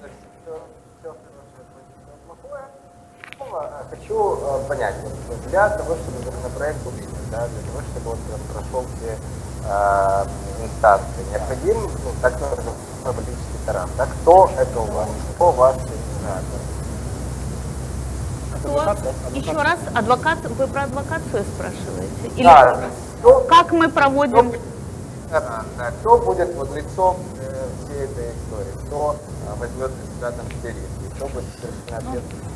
Хочу э, понять, для того, чтобы законопроект увидеть, да, для того, чтобы он прошел все э, инстанции, необходим ну, так называемый политический таран. Да? Кто это у вас? Кто вас Кто? Еще раз, адвокат, вы про адвокацию спрашиваете? Или да. Кто, как мы проводим? Кто, да, кто будет вот лицом э, всей этой истории? Кто э, возьмет на себя там все риски? Кто будет совершенно ответственность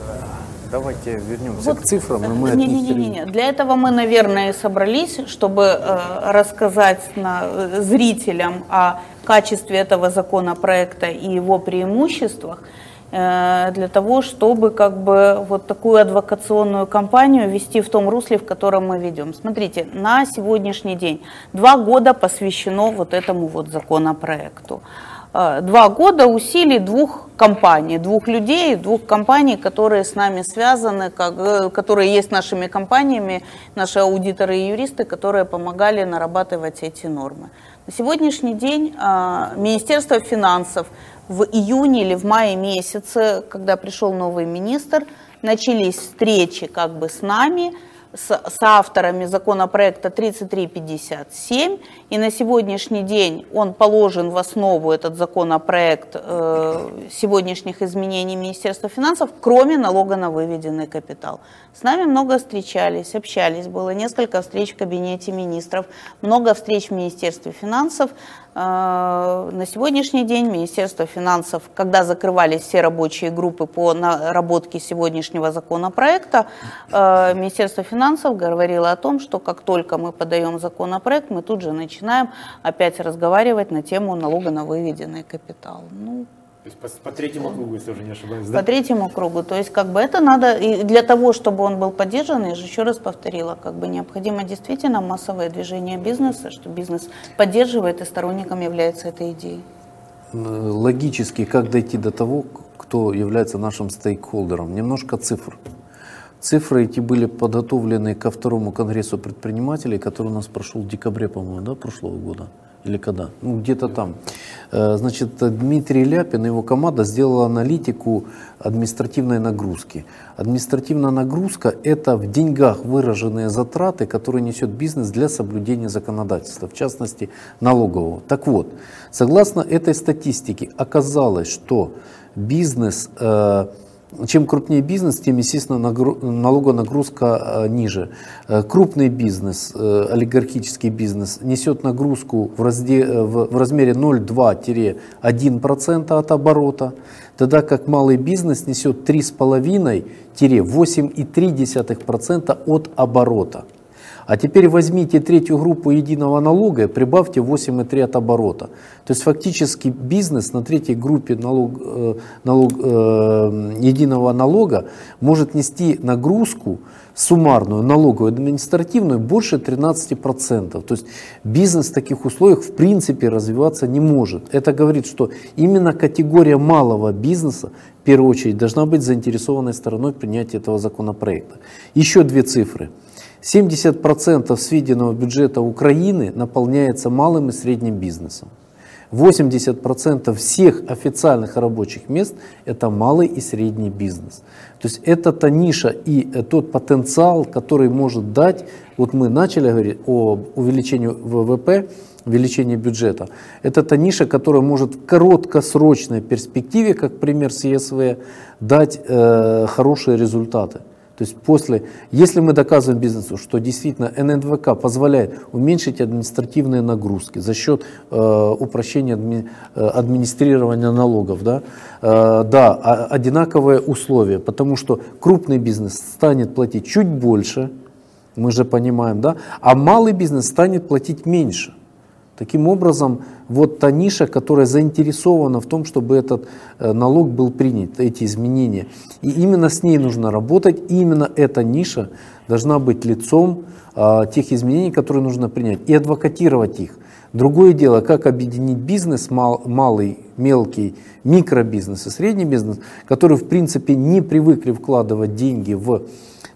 Давайте вернемся вот, к цифрам, и мы не, не, не, не, не. Для этого мы, наверное, собрались, чтобы э, рассказать на, э, зрителям о качестве этого законопроекта и его преимуществах, для того, чтобы как бы вот такую адвокационную кампанию вести в том русле, в котором мы ведем. Смотрите, на сегодняшний день два года посвящено вот этому вот законопроекту. Э, два года усилий двух компаний, двух людей, двух компаний, которые с нами связаны, как, э, которые есть нашими компаниями, наши аудиторы и юристы, которые помогали нарабатывать эти нормы. На сегодняшний день э, Министерство финансов в июне или в мае месяце, когда пришел новый министр, начались встречи как бы с нами, с, с авторами законопроекта 3357, и на сегодняшний день он положен в основу, этот законопроект, э, сегодняшних изменений Министерства финансов, кроме налога на выведенный капитал. С нами много встречались, общались, было несколько встреч в кабинете министров, много встреч в Министерстве финансов, на сегодняшний день Министерство финансов, когда закрывались все рабочие группы по наработке сегодняшнего законопроекта, э, Министерство финансов говорило о том, что как только мы подаем законопроект, мы тут же начинаем опять разговаривать на тему налога на выведенный капитал. Ну, то есть по, по третьему кругу, если уже не ошибаюсь, да? По третьему кругу. То есть как бы это надо, и для того, чтобы он был поддержан, я же еще раз повторила, как бы необходимо действительно массовое движение бизнеса, что бизнес поддерживает и сторонником является этой идеей. Логически, как дойти до того, кто является нашим стейкхолдером? Немножко цифр. Цифры эти были подготовлены ко второму конгрессу предпринимателей, который у нас прошел в декабре, по-моему, да, прошлого года. Или когда? Ну, где-то там. Э, Значит, Дмитрий Ляпин и его команда сделала аналитику административной нагрузки. Административная нагрузка – это в деньгах выраженные затраты, которые несет бизнес для соблюдения законодательства, в частности, налогового. Так вот, согласно этой статистике, оказалось, что бизнес э, чем крупнее бизнес, тем, естественно, нагру- налогонагрузка э, ниже. Э, Крупный бизнес, э, олигархический бизнес, несет нагрузку в, разде- в размере 0,2-1% от оборота, тогда как малый бизнес несет 3,5-8,3% от оборота. А теперь возьмите третью группу единого налога и прибавьте 8,3 от оборота. То есть фактически бизнес на третьей группе налог, э, налог, э, единого налога может нести нагрузку суммарную, налоговую, административную больше 13%. То есть бизнес в таких условиях в принципе развиваться не может. Это говорит, что именно категория малого бизнеса в первую очередь должна быть заинтересованной стороной принятия этого законопроекта. Еще две цифры. 70% сведенного бюджета Украины наполняется малым и средним бизнесом. 80% всех официальных рабочих мест – это малый и средний бизнес. То есть это та ниша и э, тот потенциал, который может дать, вот мы начали говорить о увеличении ВВП, увеличении бюджета. Это та ниша, которая может в короткосрочной перспективе, как пример СЕСВ, дать э, хорошие результаты. То есть после, если мы доказываем бизнесу, что действительно ННВК позволяет уменьшить административные нагрузки за счет э, упрощения адми, э, администрирования налогов, да, э, да, а- одинаковые условия, потому что крупный бизнес станет платить чуть больше, мы же понимаем, да, а малый бизнес станет платить меньше. Таким образом, вот та ниша, которая заинтересована в том, чтобы этот э, налог был принят, эти изменения. И именно с ней нужно работать, и именно эта ниша должна быть лицом а, тех изменений, которые нужно принять, и адвокатировать их. Другое дело, как объединить бизнес, мал- малый, мелкий, микробизнес и средний бизнес, которые в принципе не привыкли вкладывать деньги в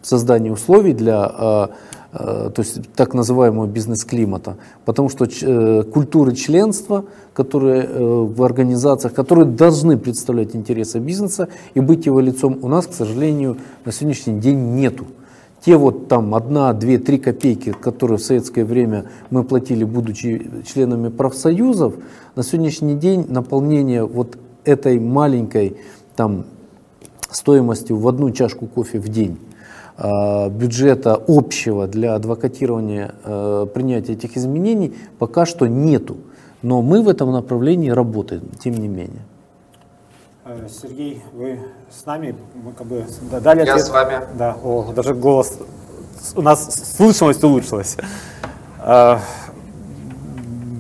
создание условий для а, то есть так называемого бизнес-климата, потому что э, культуры членства, которые э, в организациях, которые должны представлять интересы бизнеса и быть его лицом, у нас, к сожалению, на сегодняшний день нету. Те вот там одна, две, три копейки, которые в советское время мы платили, будучи членами профсоюзов, на сегодняшний день наполнение вот этой маленькой там стоимостью в одну чашку кофе в день э, бюджета общего для адвокатирования э, принятия этих изменений пока что нету. Но мы в этом направлении работаем, тем не менее. Э, Сергей, вы с нами? Мы как бы да- дали Я ответ. с вами. Да, о, даже голос, у нас слышимость улучшилась. Э,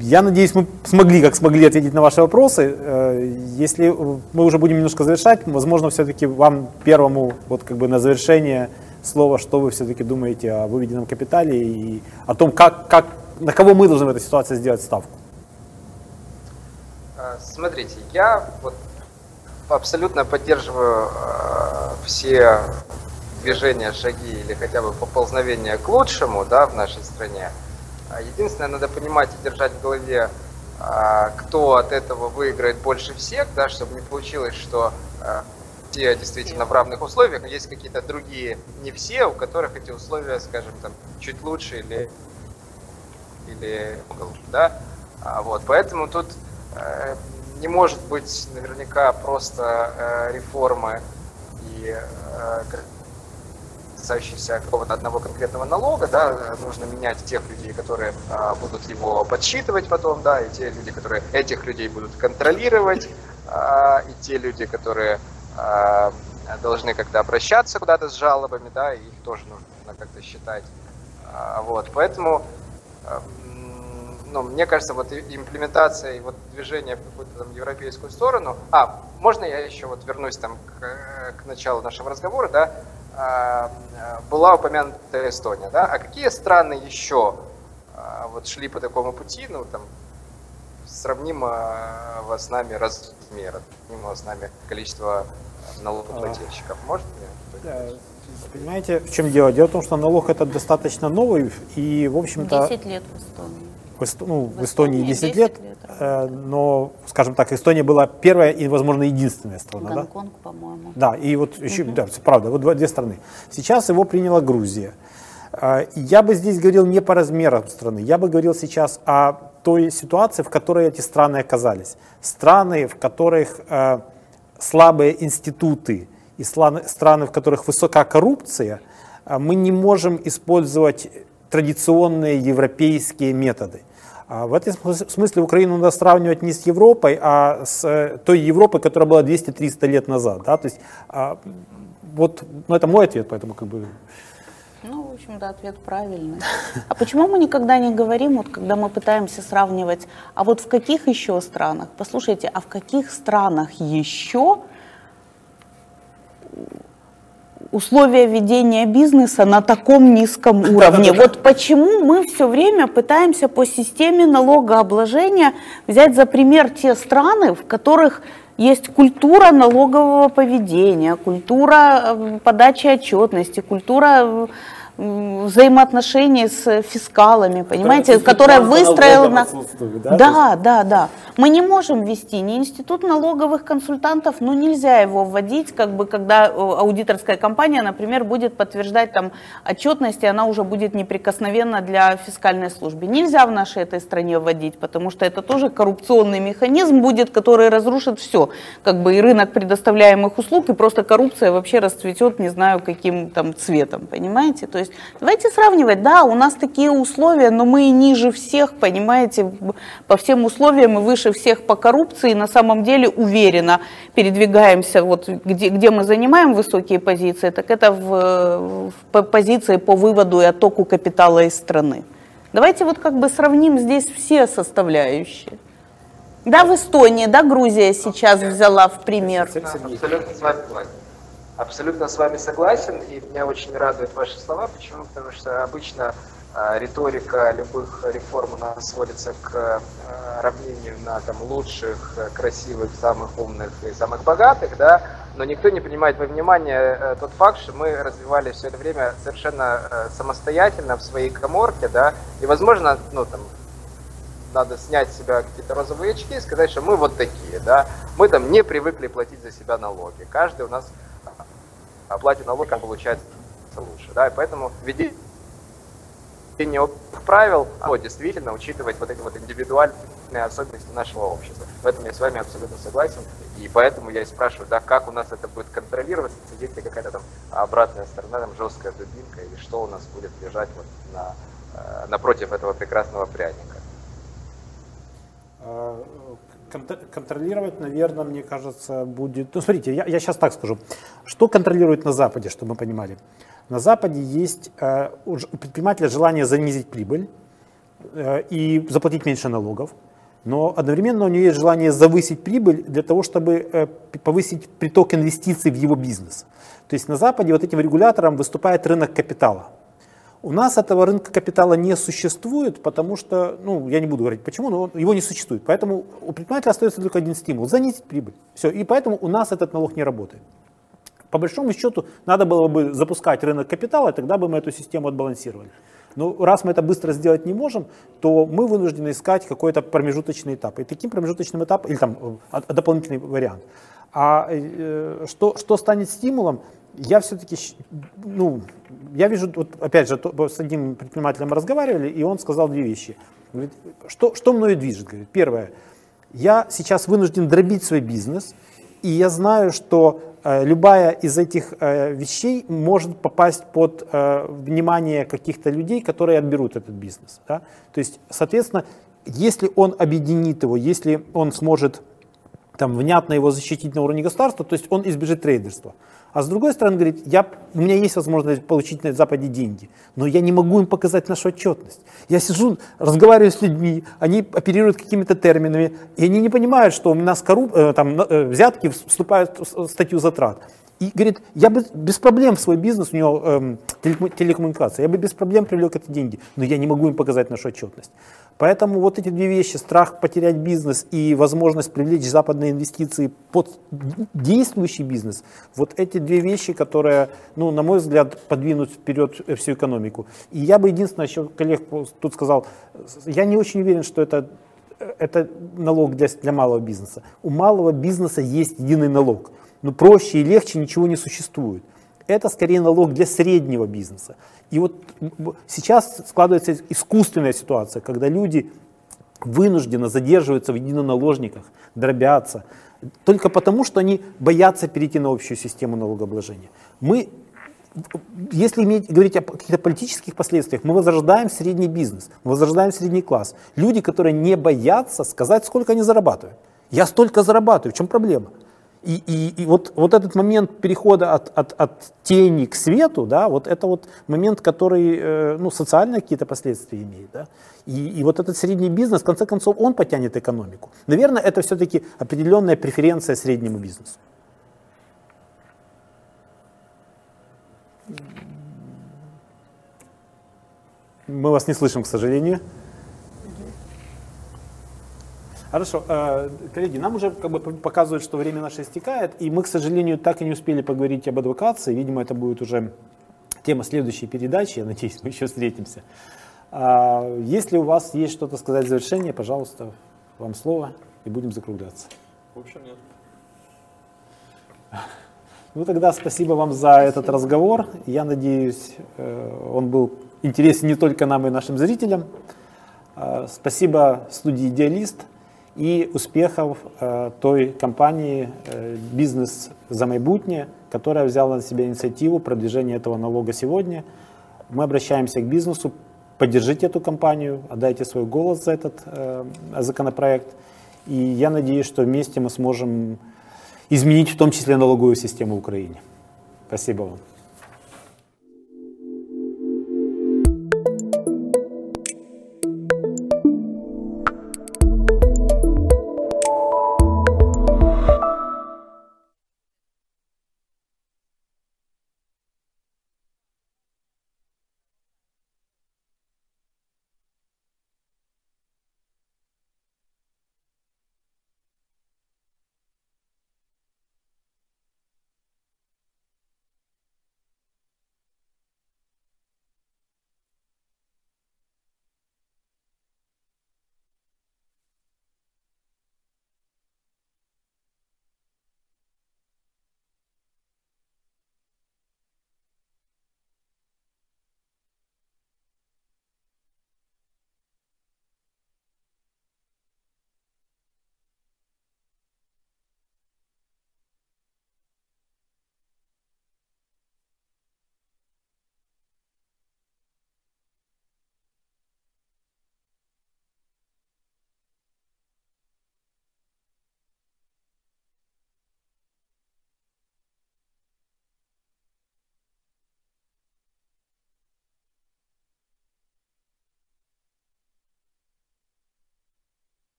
Я надеюсь, мы смогли, как смогли, ответить на ваши вопросы. Э, Если мы уже будем немножко завершать, возможно, все-таки вам первому, вот как бы на завершение слова, что вы все-таки думаете о выведенном капитале и о том, как, как, на кого мы должны в этой ситуации сделать ставку. А, Смотрите, я вот абсолютно поддерживаю э, все движения, шаги или хотя бы поползновения к лучшему да, в нашей стране. А Единственное, надо понимать и держать в голове, а, кто от этого выиграет больше всех, да, чтобы не получилось, что а, все действительно в равных условиях, но есть какие-то другие, не все, у которых эти условия, скажем, там, чуть лучше или или да, А, вот, поэтому тут э, не может быть наверняка просто э, реформы и э, какого-то одного конкретного налога, да, нужно менять тех людей, которые а, будут его подсчитывать потом, да, и те люди, которые этих людей будут контролировать, а, и те люди, которые должны как-то обращаться куда-то с жалобами, да, их тоже нужно как-то считать. А, Вот, поэтому м, ну, мне кажется, вот имплементация и вот движение в какую-то там европейскую сторону. А, можно я еще вот вернусь там к, э, к началу нашего разговора, да? А, э, Была упомянута Эстония, да? А какие страны еще вот шли по такому пути, ну там сравнимого с нами размера, сравнимого с нами количество налогоплательщиков? Может мне кто-нибудь? Э, Понимаете, в чем дело? Дело в том, что налог это достаточно новый, и, в общем-то, 10 лет в Эстонии. в, Эсто- ну, в В Эстонии Эстонии 10 10 лет, лет э, но, скажем так, Эстония была первая и, возможно, единственная страна. да? Гонконг, по-моему. Да, и вот еще, да, правда, вот две страны. Сейчас его приняла Грузия. А, Я бы здесь говорил не по размерам страны, я бы говорил сейчас о той ситуации, в которой эти страны оказались. Страны, в которых э, слабые институты и страны, в которых высока коррупция, а, мы не можем использовать традиционные европейские методы. А В этом смыс- смысле Украину надо сравнивать не с Европой, а с э, той Европой, которая была 200-300 лет назад. Да? То есть, а, вот, ну, это мой ответ, поэтому как бы... Ну, в общем-то, ответ правильный. А почему мы никогда не говорим, вот когда мы пытаемся сравнивать, а вот в каких еще странах? Послушайте, а в каких странах еще условия ведения бизнеса на таком низком уровне. Вот почему мы все время пытаемся по системе налогообложения взять за пример те страны, в которых есть культура налогового поведения, культура э, подачи отчетности, культура э, взаимоотношений с фискалами, понимаете, которая выстроена... Да, Да, да, да. Мы не можем ввести ни институт налоговых консультантов, ну нельзя его вводить, как бы, когда э, аудиторская компания, например, будет подтверждать там отчетность, и она уже будет неприкосновенна для фискальной службы. Нельзя в нашей этой стране вводить, потому что это тоже коррупционный механизм будет, который разрушит все, как бы и рынок предоставляемых услуг, и просто коррупция вообще расцветет, не знаю, каким там цветом, понимаете? То есть давайте сравнивать, да, у нас такие условия, но мы ниже всех, понимаете, по всем условиям и выше всех по коррупции, на самом деле уверенно передвигаемся, вот где, где мы занимаем высокие позиции, так это в, в по- позиции по выводу и оттоку капитала из страны. Давайте вот как бы сравним здесь все составляющие. Да, в Эстонии, да, Грузия сейчас взяла в пример. Абсолютно с вами. Абсолютно с вами согласен, и меня очень радуют ваши слова. Почему? Потому что обычно а, риторика любых реформ у нас сводится к а, равнению на там, лучших, а, красивых, самых умных и самых богатых, да, но никто не принимает во внимание тот факт, что мы развивались все это время совершенно самостоятельно в своей коморке, да, и, возможно, ну, там, надо снять с себя какие-то розовые очки и сказать, что мы вот такие, да, мы там не привыкли платить за себя налоги. Каждый у нас а, платит налог, как получается лучше, да, и поэтому введение правил, вот, действительно учитывать вот эти вот индивидуальные особенности нашего общества. В этом я с вами абсолютно согласен, и поэтому я и спрашиваю, да, как у нас это будет контролироваться, есть ли какая-то там обратная сторона, там жесткая дубинка, или что у нас будет лежать вот на, э, напротив этого прекрасного пряника. Контр- Контролировать, наверное, мне кажется, будет... Ну, смотрите, я, я сейчас так скажу. Что контролирует на Западе, чтобы мы понимали? На Западе есть э, у предпринимателя желание занизить прибыль э, и заплатить меньше налогов, но одновременно у него есть желание завысить прибыль для того, чтобы э, повысить приток инвестиций в его бизнес. То есть на Западе вот этим регулятором выступает рынок капитала. У нас этого рынка капитала не существует, потому что, ну, я не буду говорить почему, но его не существует. Поэтому у предпринимателя остается только один стимул – занизить прибыль. Все, и поэтому у нас этот налог не работает. По большому счету, надо было бы запускать рынок капитала, и тогда бы мы эту систему отбалансировали. Но раз мы это быстро сделать не можем, то мы вынуждены искать какой-то промежуточный этап. И таким промежуточным этапом, или там э, дополнительный вариант. А э, что, что станет стимулом, я все-таки, ну, я вижу, вот опять же, с одним предпринимателем разговаривали, и он сказал две вещи. Говорит, что, что мною движет? Говорит, первое, я сейчас вынужден дробить свой бизнес, и я знаю, что э, любая из этих э, вещей может попасть под э, внимание каких-то людей, которые отберут этот бизнес. да. То есть, соответственно, если он объединит его, если он сможет там, внятно его защитить на уровне государства, то есть он избежит трейдерства. А с другой стороны, говорит, я, у меня есть возможность получить на Западе деньги, но я не могу им показать нашу отчетность. Я сижу, разговариваю с людьми, они оперируют какими-то терминами, и они не понимают, что у нас корруп... э, там, э, взятки вступают в статью затрат. И говорит, я бы без проблем в свой бизнес, у него эм, телекоммуникация, я бы без проблем привлек эти деньги, но я не могу им показать нашу отчетность. Поэтому вот эти две вещи, страх потерять бизнес и возможность привлечь западные инвестиции под действующий бизнес, вот эти две вещи, которые, ну, на мой взгляд, подвинут вперед всю экономику. И я бы единственное, еще коллег тут сказал, я не очень уверен, что это это налог для, для малого бизнеса. У малого бизнеса есть единый налог. Но проще и легче ничего не существует. Это скорее налог для среднего бизнеса. И вот сейчас складывается искусственная ситуация, когда люди вынужденно задерживаются в единоналожниках, дробятся, только потому, что они боятся перейти на общую систему налогообложения. Мы, если иметь, говорить о каких-то политических последствиях, мы возрождаем средний бизнес, мы возрождаем средний класс. Люди, которые не боятся сказать, сколько они зарабатывают. Я столько зарабатываю, в чем проблема? И, и, и вот, вот этот момент перехода от, от, от тени к свету, да, вот это вот момент, который э, ну, социальные какие-то последствия имеет. Да? И, и вот этот средний бизнес, в конце концов, он потянет экономику. Наверное, это все-таки определенная преференция среднему бизнесу. Мы вас не слышим, к сожалению. Хорошо, э, коллеги, нам уже как бы показывают, что время наше истекает, и мы, к сожалению, так и не успели поговорить об адвокации. Видимо, это будет уже тема следующей передачи. Я надеюсь, мы еще встретимся. А, если у вас есть что-то сказать в завершение, пожалуйста, вам слово, и будем закругляться. В общем, нет. Ну тогда спасибо вам за этот разговор. Я надеюсь, э, он был интересен не только нам и нашим зрителям. А, спасибо студии «Идеалист» и успехов э, той компании э, «Бизнес за майбутнее», которая взяла на себя инициативу продвижения этого налога сегодня. Мы обращаемся к бизнесу, поддержите эту компанию, отдайте свой голос за этот э, законопроект. И я надеюсь, что вместе мы сможем изменить в том числе налоговую систему в Украине. Спасибо вам.